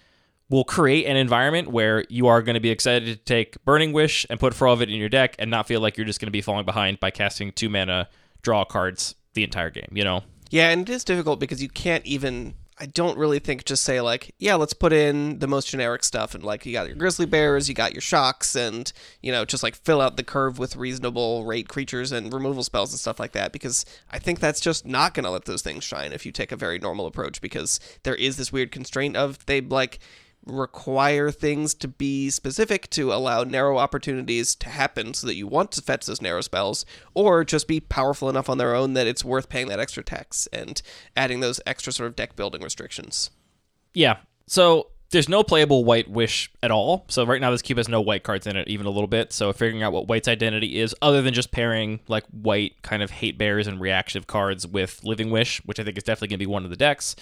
will create an environment where you are going to be excited to take Burning Wish and put four of it in your deck and not feel like you're just going to be falling behind by casting two mana draw cards the entire game, you know? Yeah, and it is difficult because you can't even. I don't really think just say like, yeah, let's put in the most generic stuff and like you got your grizzly bears, you got your shocks, and you know just like fill out the curve with reasonable rate creatures and removal spells and stuff like that. Because I think that's just not gonna let those things shine if you take a very normal approach. Because there is this weird constraint of they like require things to be specific to allow narrow opportunities to happen so that you want to fetch those narrow spells, or just be powerful enough on their own that it's worth paying that extra tax and adding those extra sort of deck building restrictions. Yeah. So there's no playable white wish at all. So right now this cube has no white cards in it, even a little bit. So figuring out what white's identity is, other than just pairing like white kind of hate bears and reactive cards with living wish, which I think is definitely going to be one of the decks.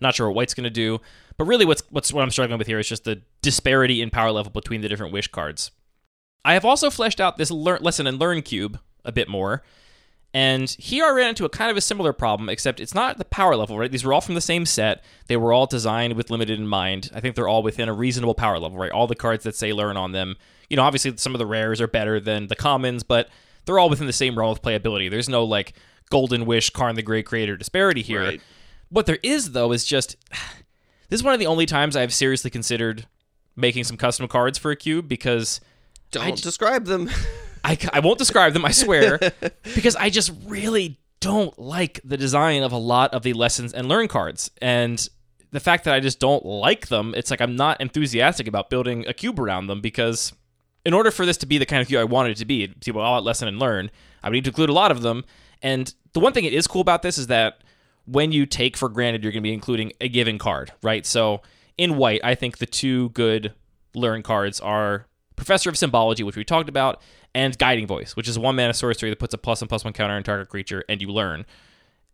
Not sure what white's going to do, but really, what's what's what I'm struggling with here is just the disparity in power level between the different wish cards. I have also fleshed out this learn, lesson and learn cube a bit more, and here I ran into a kind of a similar problem, except it's not the power level, right? These were all from the same set. They were all designed with limited in mind. I think they're all within a reasonable power level, right? All the cards that say learn on them. You know, obviously some of the rares are better than the commons, but they're all within the same realm of playability. There's no like Golden Wish, Karn the Great Creator disparity here. Right. What there is, though, is just this is one of the only times I've seriously considered making some custom cards for a cube because Don't I- describe them. I, I won't describe them, I swear, because I just really don't like the design of a lot of the lessons and learn cards. And the fact that I just don't like them, it's like I'm not enthusiastic about building a cube around them because in order for this to be the kind of cube I wanted it to be, to be all out lesson and learn, I would need to include a lot of them. And the one thing it is cool about this is that when you take for granted you're going to be including a given card, right? So in white, I think the two good learn cards are Professor of Symbology, which we talked about, and Guiding Voice, which is one mana sorcery that puts a plus and plus one counter on target creature, and you learn.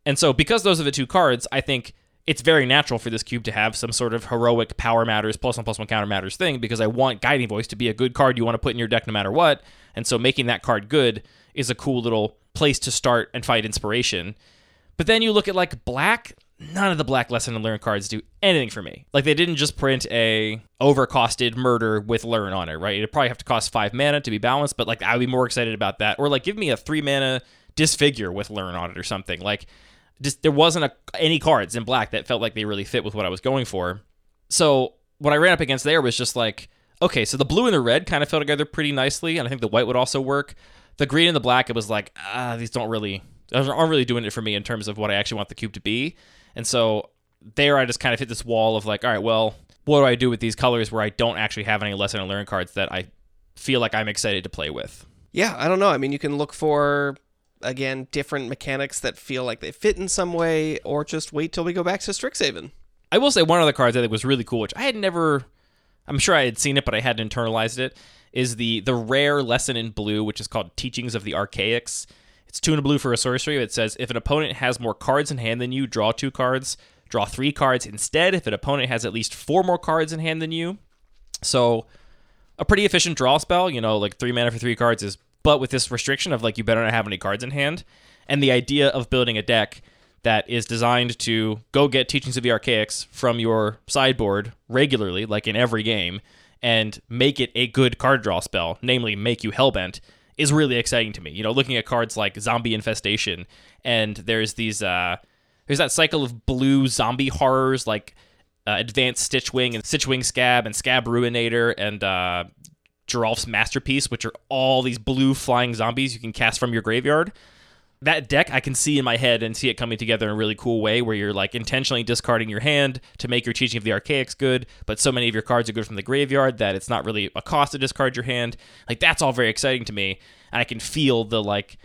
And so, because those are the two cards, I think it's very natural for this cube to have some sort of heroic power matters, plus one plus one counter matters thing, because I want Guiding Voice to be a good card you want to put in your deck no matter what. And so, making that card good is a cool little place to start and fight inspiration. But then you look at like black, none of the black lesson and learn cards do anything for me. Like they didn't just print a overcosted murder with learn on it, right? It'd probably have to cost five mana to be balanced, but like I would be more excited about that. Or like give me a three mana disfigure with learn on it or something. Like just there wasn't a, any cards in black that felt like they really fit with what I was going for. So what I ran up against there was just like, okay, so the blue and the red kind of fell together pretty nicely, and I think the white would also work. The green and the black, it was like, ah, these don't really aren't really doing it for me in terms of what I actually want the cube to be. And so there I just kind of hit this wall of like, all right, well, what do I do with these colors where I don't actually have any lesson and learn cards that I feel like I'm excited to play with? Yeah, I don't know. I mean, you can look for again different mechanics that feel like they fit in some way, or just wait till we go back to Strixhaven. I will say one of the cards I think was really cool, which I had never I'm sure I had seen it, but I hadn't internalized it, is the the rare lesson in blue, which is called Teachings of the Archaics. It's two and a blue for a sorcery. It says if an opponent has more cards in hand than you, draw two cards. Draw three cards instead if an opponent has at least four more cards in hand than you. So a pretty efficient draw spell, you know, like three mana for three cards is but with this restriction of like you better not have any cards in hand. And the idea of building a deck that is designed to go get Teachings of the Archaics from your sideboard regularly, like in every game, and make it a good card draw spell, namely make you Hellbent, is really exciting to me. You know, looking at cards like Zombie Infestation, and there's these uh there's that cycle of blue zombie horrors like uh, Advanced Stitchwing and Stitchwing Skaab and Skaab Ruinator and uh Geralf's Masterpiece, which are all these blue flying zombies you can cast from your graveyard that deck I can see in my head and see it coming together in a really cool way where you're like intentionally discarding your hand to make your teaching of the archaics good, but so many of your cards are good from the graveyard that it's not really a cost to discard your hand. Like that's all very exciting to me. And I can feel the like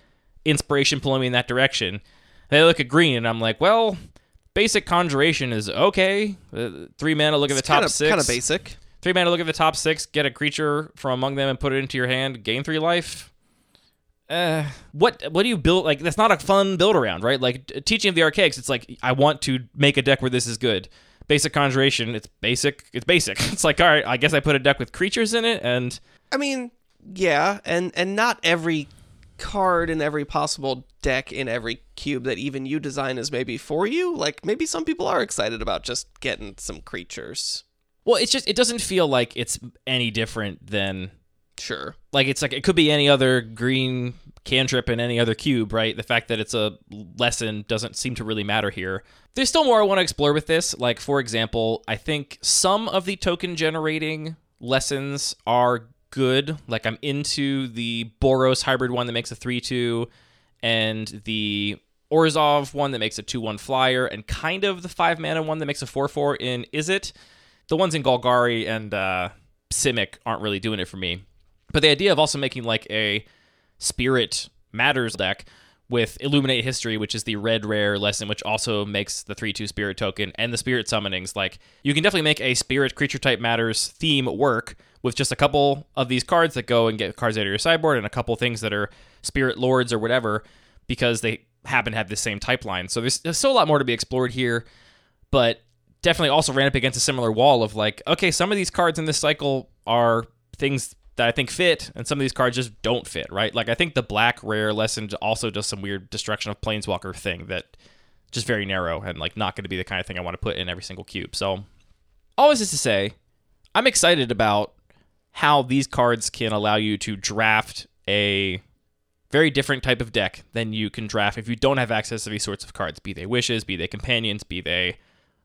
inspiration pulling me in that direction. And I look at green and I'm like, well, Basic conjuration is okay. Uh, three mana, look at the top kind of six. kind of basic. Three mana, look at the top six, get a creature from among them and put it into your hand, gain three life. Uh, what what do you build? Like that's not a fun build around, right? Like teaching of the archaics, it's like I want to make a deck where this is good. Basic conjuration, it's basic. It's basic. It's like all right, I guess I put a deck with creatures in it, and I mean, yeah, and and not every card in every possible deck in every cube that even you design is maybe for you. Like maybe some people are excited about just getting some creatures. well, it's just it doesn't feel like it's any different than Sure. like it's like it could be any other green cantrip in any other cube, right? The fact that it's a lesson doesn't seem to really matter here. There's still more I want to explore with this. Like for example, I think some of the token generating lessons are good. Like I'm into the Boros hybrid one that makes a 3-2 and the Orzhov one that makes a 2-1 flyer and kind of the 5 mana one that makes a 4-4 in Is It? The ones in Golgari and uh Simic aren't really doing it for me. But the idea of also making like a spirit matters deck with Illuminate History, which is the red rare lesson, which also makes the 3 2 spirit token and the spirit summonings. Like, you can definitely make a spirit creature type matters theme work with just a couple of these cards that go and get cards out of your sideboard and a couple things that are spirit lords or whatever because they happen to have the same type line. So there's, there's still a lot more to be explored here, but definitely also ran up against a similar wall of like, okay, some of these cards in this cycle are things that I think fit, and some of these cards just don't fit, right? Like I think the black rare lesson also does some weird destruction of planeswalker thing that just very narrow and like not going to be the kind of thing I want to put in every single cube. So all this is to say, I'm excited about how these cards can allow you to draft a very different type of deck than you can draft if you don't have access to these sorts of cards, be they wishes, be they companions, be they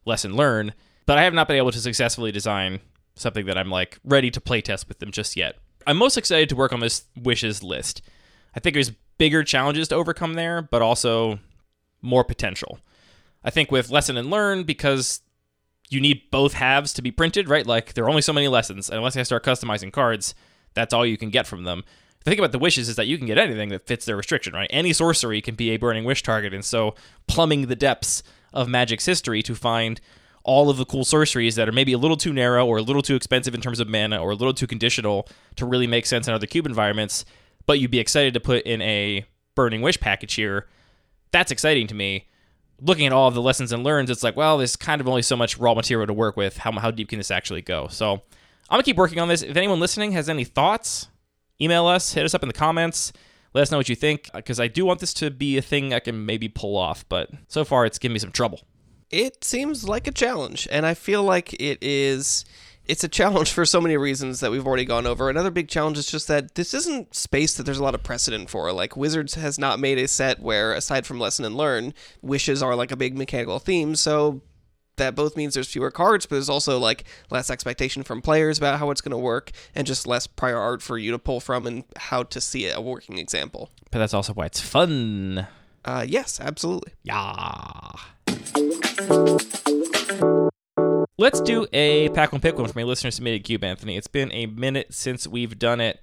lesson learn. But I have not been able to successfully design something that I'm like ready to play test with them just yet. I'm most excited to work on this wishes list. I think there's bigger challenges to overcome there, but also more potential. I think with lesson and learn because you need both halves to be printed, right? Like there are only so many lessons, and unless I start customizing cards, that's all you can get from them. The thing about the wishes is that you can get anything that fits their restriction, right? Any sorcery can be a burning wish target, and so plumbing the depths of Magic's history to find all of the cool sorceries that are maybe a little too narrow or a little too expensive in terms of mana or a little too conditional to really make sense in other cube environments, but you'd be excited to put in a Burning Wish package here. That's exciting to me. Looking at all of the lessons and learns, it's like, well, there's kind of only so much raw material to work with. How, how deep can this actually go? So I'm going to keep working on this. If anyone listening has any thoughts, email us, hit us up in the comments. Let us know what you think, uh, because I do want this to be a thing I can maybe pull off, but so far it's given me some trouble. It seems like a challenge, and I feel like it is. It's a challenge for so many reasons that we've already gone over. Another big challenge is just that this isn't space that there's a lot of precedent for. Like Wizards has not made a set where, aside from lesson and learn, wishes are like a big mechanical theme. So that both means there's fewer cards, but there's also like less expectation from players about how it's going to work, and just less prior art for you to pull from and how to see a working example. But that's also why it's fun. Uh, yes, absolutely. Yeah. Let's do a pack one pick one from a listener submitted cube, Anthony. It's been a minute since we've done it,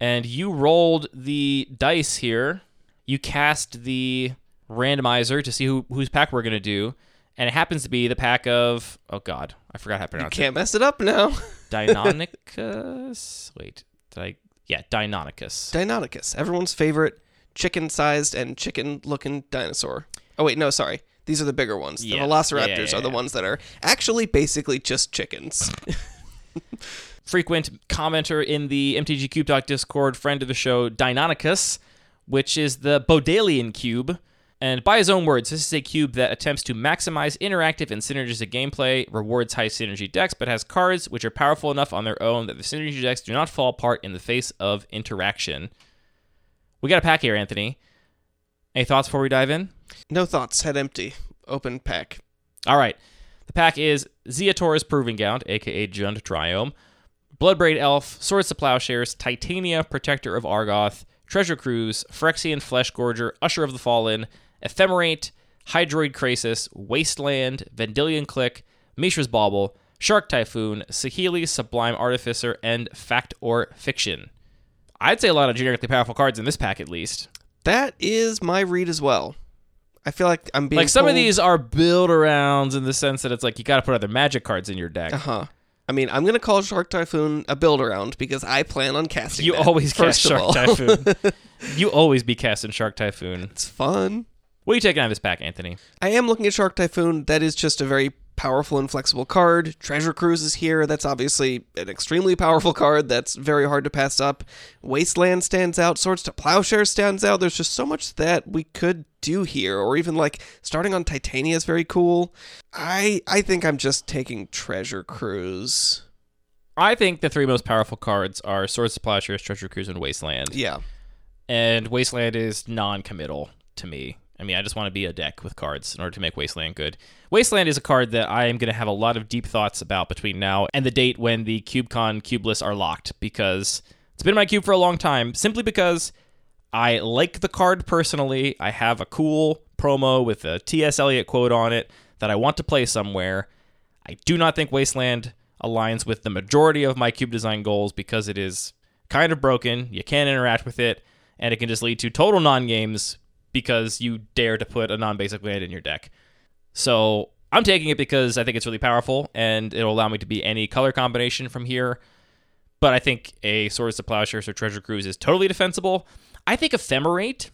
and you rolled the dice here. You cast the randomizer to see who whose pack we're gonna do, and it happens to be the pack of oh god, I forgot how to pronounce you Can't mess it up now. it. Deinonychus. Wait, did I? Yeah, Deinonychus. Deinonychus, everyone's favorite chicken-sized and chicken-looking dinosaur. Oh wait, no, sorry. These are the bigger ones. Yeah. The velociraptors Yeah, yeah, are the ones that are actually basically just chickens. frequent commenter in the MTG Cube Talk Discord, friend of the show, Deinonychus, which is the Bodleian cube. And by his own words, this is a cube that attempts to maximize interactive and synergistic gameplay, rewards high synergy decks, but has cards which are powerful enough on their own that the synergy decks do not fall apart in the face of interaction. We got a pack here, Anthony. Any thoughts before we dive in? no thoughts, head empty. Open pack. All right. The pack is Ziatora's Proving Ground, aka Jund Triome, Bloodbraid Elf, Swords to Plowshares, Titania, Protector of Argoth, Treasure Cruise, Phyrexian Flesh Gorger, Usher of the Fallen, Ephemerate, Hydroid Crasis, Wasteland, Vendilion Clique, Mishra's Bauble, Shark Typhoon, Saheeli, Sublime Artificer, and Fact or Fiction. I'd say a lot of generically powerful cards in this pack, at least. That is my read as well. I feel like I'm being like some of these are build arounds in the sense that it's like you got to put other magic cards in your deck. Uh-huh. I mean, I'm gonna call Shark Typhoon a build around because I plan on casting. You that, always cast Shark. Typhoon. you always be casting Shark Typhoon. it's fun. What are you taking out of this pack, Anthony? I am looking at Shark Typhoon. That is just a very powerful and flexible card. Treasure Cruise is here. That's obviously an extremely powerful card that's very hard to pass up. Wasteland stands out. Swords to Plowshare stands out. There's just so much that we could do here, or even like starting on Titania is very cool. I I think I'm just taking Treasure Cruise. I think the three most powerful cards are Swords to Plowshares, Treasure Cruise, and Wasteland. Yeah. And Wasteland is non-committal to me. I mean, I just want to be a deck with cards in order to make Wasteland good. Wasteland is a card that I am going to have a lot of deep thoughts about between now and the date when the CubeCon cube lists are locked because it's been my cube for a long time. Simply because I like the card personally. I have a cool promo with a T.S. Eliot quote on it that I want to play somewhere. I do not think Wasteland aligns with the majority of my cube design goals because it is kind of broken. You can't interact with it, and it can just lead to total non games because you dare to put a non basic land in your deck. So I'm taking it because I think it's really powerful and it'll allow me to be any color combination from here. But I think a Swords to Plowshares or Treasure Cruise is totally defensible. I think Ephemerate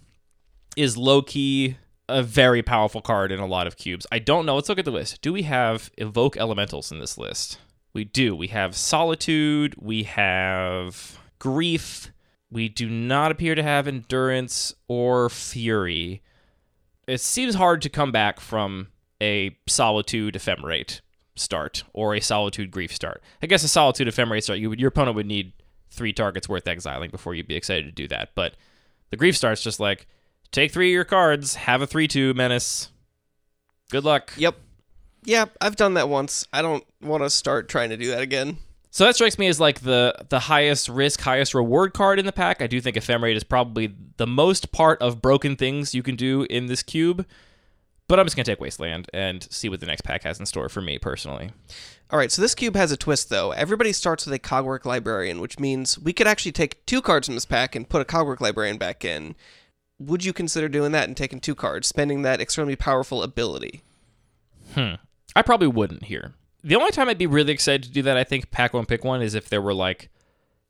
is low key a very powerful card in a lot of cubes. I don't know. Let's look at the list. Do we have Evoke Elementals in this list? We do. We have Solitude. We have Grief. We do not appear to have Endurance or Fury. It seems hard to come back from a Solitude Ephemerate start or a Solitude Grief start. I guess a Solitude Ephemerate start, you would, your opponent would need three targets worth exiling before you'd be excited to do that. But the Grief start's just like, take three of your cards, have a 3 2 menace. Good luck. Yep. Yeah, I've done that once. I don't want to start trying to do that again. So that strikes me as like the the highest risk, highest reward card in the pack. I do think Ephemerate is probably the most part of broken things you can do in this cube. But I'm just gonna take Wasteland and see what the next pack has in store for me personally. All right, so this cube has a twist though. Everybody starts with a Cogwork Librarian, which means we could actually take two cards from this pack and put a Cogwork Librarian back in. Would you consider doing that and taking two cards, spending that extremely powerful ability? Hmm. I probably wouldn't here. The only time I'd be really excited to do that, I think, pack one, pick one, is if there were like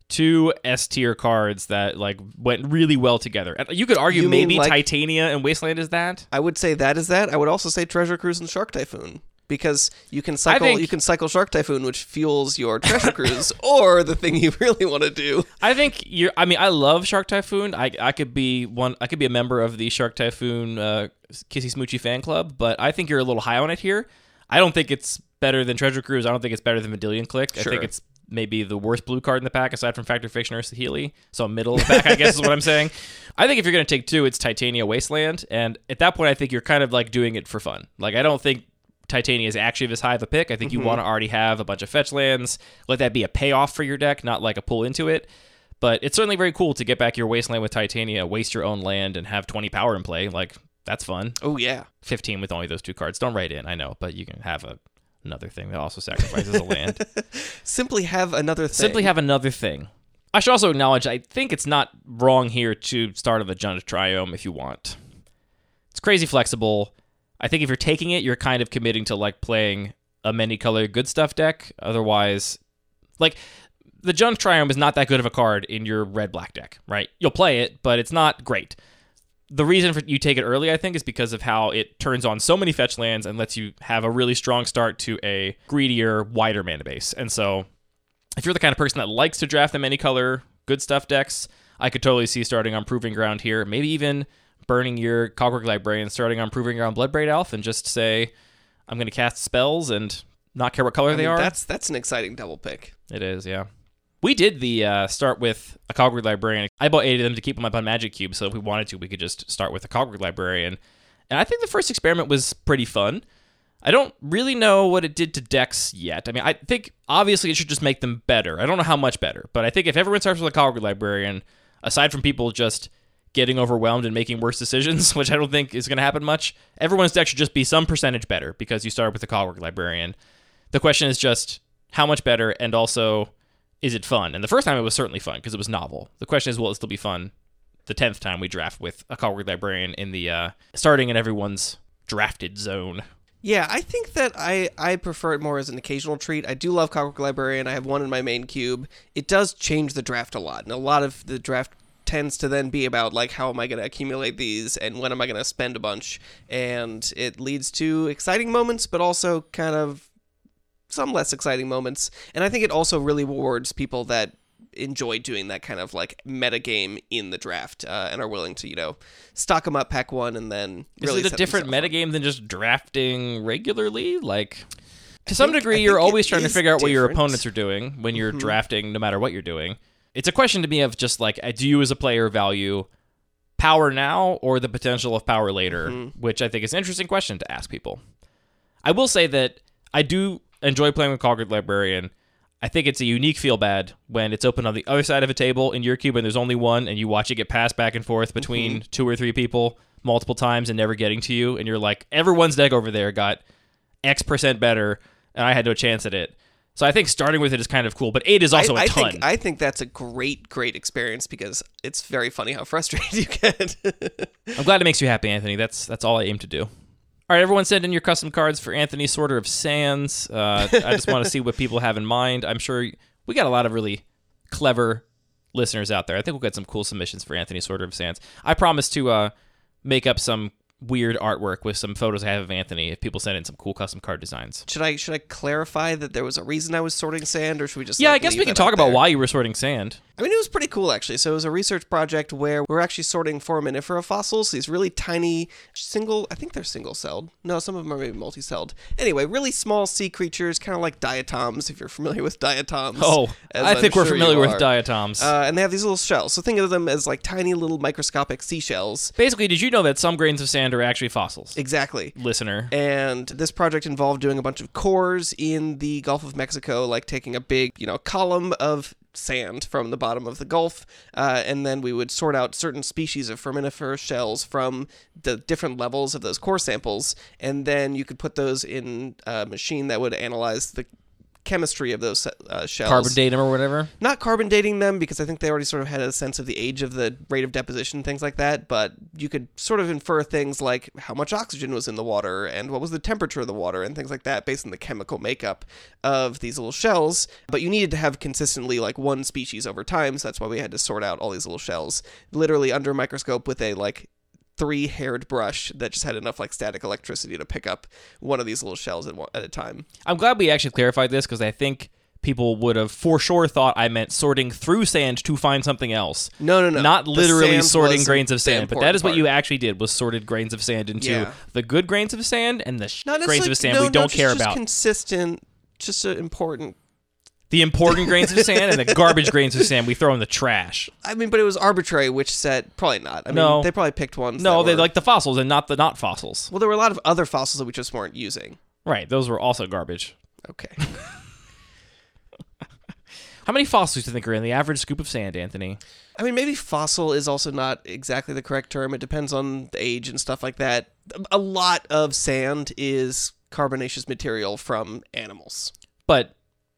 two S tier cards that like went really well together. And You could argue You mean, maybe like- Titania and Wasteland is that. I would say that is that. I would also say Treasure Cruise and Shark Typhoon because you can cycle think- you can cycle Shark Typhoon, which fuels your Treasure Cruise, or the thing you really want to do. I think you're. I mean, I love Shark Typhoon. I I could be one. I could be a member of the Shark Typhoon uh, Kissy Smoochy fan club, but I think you're a little high on it here. I don't think it's better than Treasure Cruise. I don't think it's better than Vendilion Clique. I think it's maybe the worst blue card in the pack aside from Fact or Fiction or Healy. So middle of the pack, I guess is what I'm saying. I think if you're gonna take two, it's Titania Wasteland, and at that point, I think you're kind of like doing it for fun. Like I don't think Titania is actually this high of a pick. I think you mm-hmm. want to already have a bunch of fetch lands. Let that be a payoff for your deck, not like a pull into it. But it's certainly very cool to get back your Wasteland with Titania, waste your own land, and have 20 power in play. Like, that's fun. Oh yeah. 15 with only those two cards. Don't write in, I know, but you can have a, another thing that also sacrifices a land. Simply have another thing. Simply have another thing. I should also acknowledge I think it's not wrong here to start a Jund Triome if you want. It's crazy flexible. I think if you're taking it, you're kind of committing to like playing a many color good stuff deck. Otherwise, like the Jund Triome is not that good of a card in your red black deck, right? You'll play it, but it's not great. The reason for you take it early, I think, is because of how it turns on so many fetch lands and lets you have a really strong start to a greedier, wider mana base. And so if you're the kind of person that likes to draft the many color good stuff decks, I could totally see starting on Proving Ground here. Maybe even burning your Cogwork Librarian, starting on Proving Ground Bloodbraid Elf, and just say, I'm going to cast spells and not care what color I they mean, are. That's that's an exciting double pick. It is, yeah. We did the uh, start with a Cogwork Librarian. I bought eight of them to keep them up on Magic Cube, so if we wanted to, we could just start with a Cogwork Librarian. And I think the first experiment was pretty fun. I don't really know what it did to decks yet. I mean, I think obviously it should just make them better. I don't know how much better, but I think if everyone starts with a Cogwork Librarian, aside from people just getting overwhelmed and making worse decisions, which I don't think is going to happen much, everyone's deck should just be some percentage better because you started with a Cogwork Librarian. The question is just how much better, and also is it fun? And the first time it was certainly fun because it was novel. The question is, will it still be fun the tenth time we draft with a Cogwork Librarian in the uh, starting in everyone's drafted zone. Yeah, I think that I, I prefer it more as an occasional treat. I do love Clockwork Librarian. I have one in my main cube. It does change the draft a lot, and a lot of the draft tends to then be about like how am I going to accumulate these and when am I going to spend a bunch, and it leads to exciting moments, but also kind of some less exciting moments. And I think it also really rewards people that enjoy doing that kind of like meta game in the draft uh, and are willing to you know stock them up pack one and then really Is it a different meta game than just drafting regularly? Like, to some think- degree, you're always trying to figure out what your. Mm-hmm. opponents are doing when you're drafting, no matter what you're doing. It's a question to me of just like, uh, do you as a player value power now or the potential of power later? Mm-hmm. Which I think is an interesting question to ask people. I will say that I do enjoy playing with Cogwork Librarian. I think it's a unique feel bad when it's open on the other side of a table in your cube and there's only one and you watch it get passed back and forth between mm-hmm. two or three people multiple times and never getting to you and you're like everyone's deck over there got X percent better and I had no chance at it. So I think starting with it is kind of cool, but eight is also I, a I ton. think I think that's a great, great experience because it's very funny how frustrated you get. I'm glad it makes you happy, Anthony. That's that's all I aim to do. All right, everyone, send in your custom cards for Anthony Sorter of Sands. Uh, I just want to see what people have in mind. I'm sure we got a lot of really clever listeners out there. I think we'll get some cool submissions for Anthony Sorter of Sands. I promise to uh, make up some weird artwork with some photos I have of Anthony if people send in some cool custom card designs. should I should I clarify that there was a reason I was sorting sand, or should we just? Yeah, like, I guess we can talk about there? why you were sorting sand. I mean, it was pretty cool actually. So it was a research project where we're actually sorting foraminifera fossils. These really tiny, single. I think they're single-celled. No, some of them are maybe multi-celled. Anyway, really small sea creatures, kind of like diatoms. If you're familiar with diatoms. Oh, I I'm think we're familiar with diatoms. Uh, and they have these little shells. So think of them as like tiny little microscopic seashells. Basically, did you know that some grains of sand are actually fossils? Exactly. Listener. And this project involved doing a bunch of cores in the Gulf of Mexico, like taking a big, you know, column of sand from the bottom of the Gulf, uh, and then we would sort out certain species of foraminiferous shells from the different levels of those core samples, and then you could put those in a machine that would analyze the chemistry of those uh, shells Carbon datum or whatever. not carbon dating them because I think they already sort of had a sense of the age of the rate of deposition, things like that. But you could sort of infer things like how much oxygen was in the water and what was the temperature of the water and things like that based on the chemical makeup of these little shells. But you needed to have consistently like one species over time, so that's why we had to sort out all these little shells literally under a microscope with a like three haired brush that just had enough like static electricity to pick up one of these little shells at, one, at a time. I'm glad we actually clarified this because I think people would have for sure thought I meant sorting through sand to find something else. No, no, no. Not literally sorting grains of sand, but that is what part. you actually did was sorted grains of sand into Yeah. the good grains of sand and the sh- grains of sand no, we no, don't just- care just about. Consistent, just an important. The important grains of sand and the garbage grains of sand we throw in the trash. I mean, but it was arbitrary which set. Probably not. I mean, No. they probably picked ones. No, that they were- like the fossils and not the not fossils. Well, there were a lot of other fossils that we just weren't using. Right, those were also garbage. Okay. How many fossils do you think are in the average scoop of sand, Anthony? I mean, maybe fossil is also not exactly the correct term. It depends on the age and stuff like that. A lot of sand is carbonaceous material from animals. But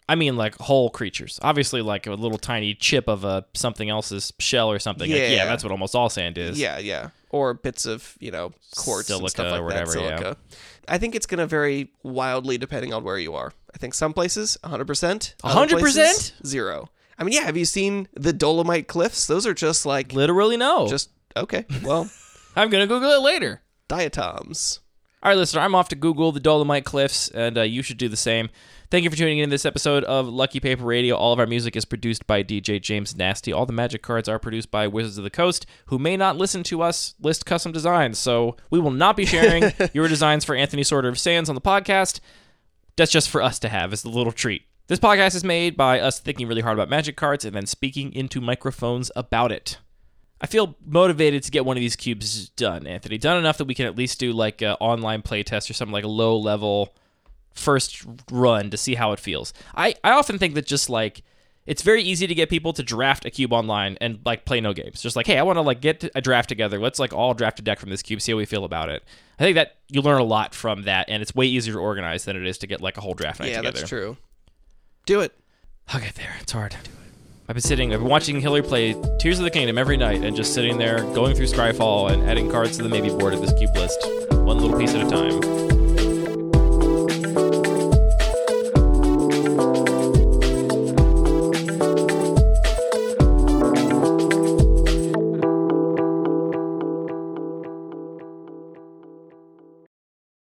I mean, like whole creatures. Obviously, like a little tiny chip of a something else's shell or something. Like, yeah, Yeah. that's what almost all sand is. Yeah, yeah. Or bits of, you know, quartz and stuff like or whatever, that. yeah. Silica. I think it's going to vary wildly depending on where you are. I think some places 100%. other 100%? places, Zero. I mean, yeah, have you seen the Dolomite cliffs? Those are just like Literally, no. just okay. Well, I'm gonna Google it later. diatoms. All right, listener, I'm off to Google the Dolomite Cliffs, and uh, you should do the same. Thank you for tuning in to this episode of Lucky Paper Radio. All of our music is produced by DJ James Nasty. All the magic cards are produced by Wizards of the Coast, who may not listen to us list custom designs. So we will not be sharing your designs for Anthony Sorter of Sands on the podcast. That's just for us to have as a little treat. This podcast is made by us thinking really hard about magic cards and then speaking into microphones about it. I feel motivated to get one of these cubes done, Anthony. Done enough that we can at least do like an online playtest or something like a low level first run to see how it feels. I, I often think that just like it's very easy to get people to draft a cube online and like play no games. Just like, hey, I want to like get a draft together. Let's like all draft a deck from this cube, see how we feel about it. I think that you learn a lot from that, and it's way easier to organize than it is to get like a whole draft night Yeah, together. that's true. Do it. I'll get there. It's hard. I've been sitting, I've been watching Hillary play Tears of the Kingdom every night and just sitting there going through Scryfall and adding cards to the maybe board of this cube list, one little piece at a time.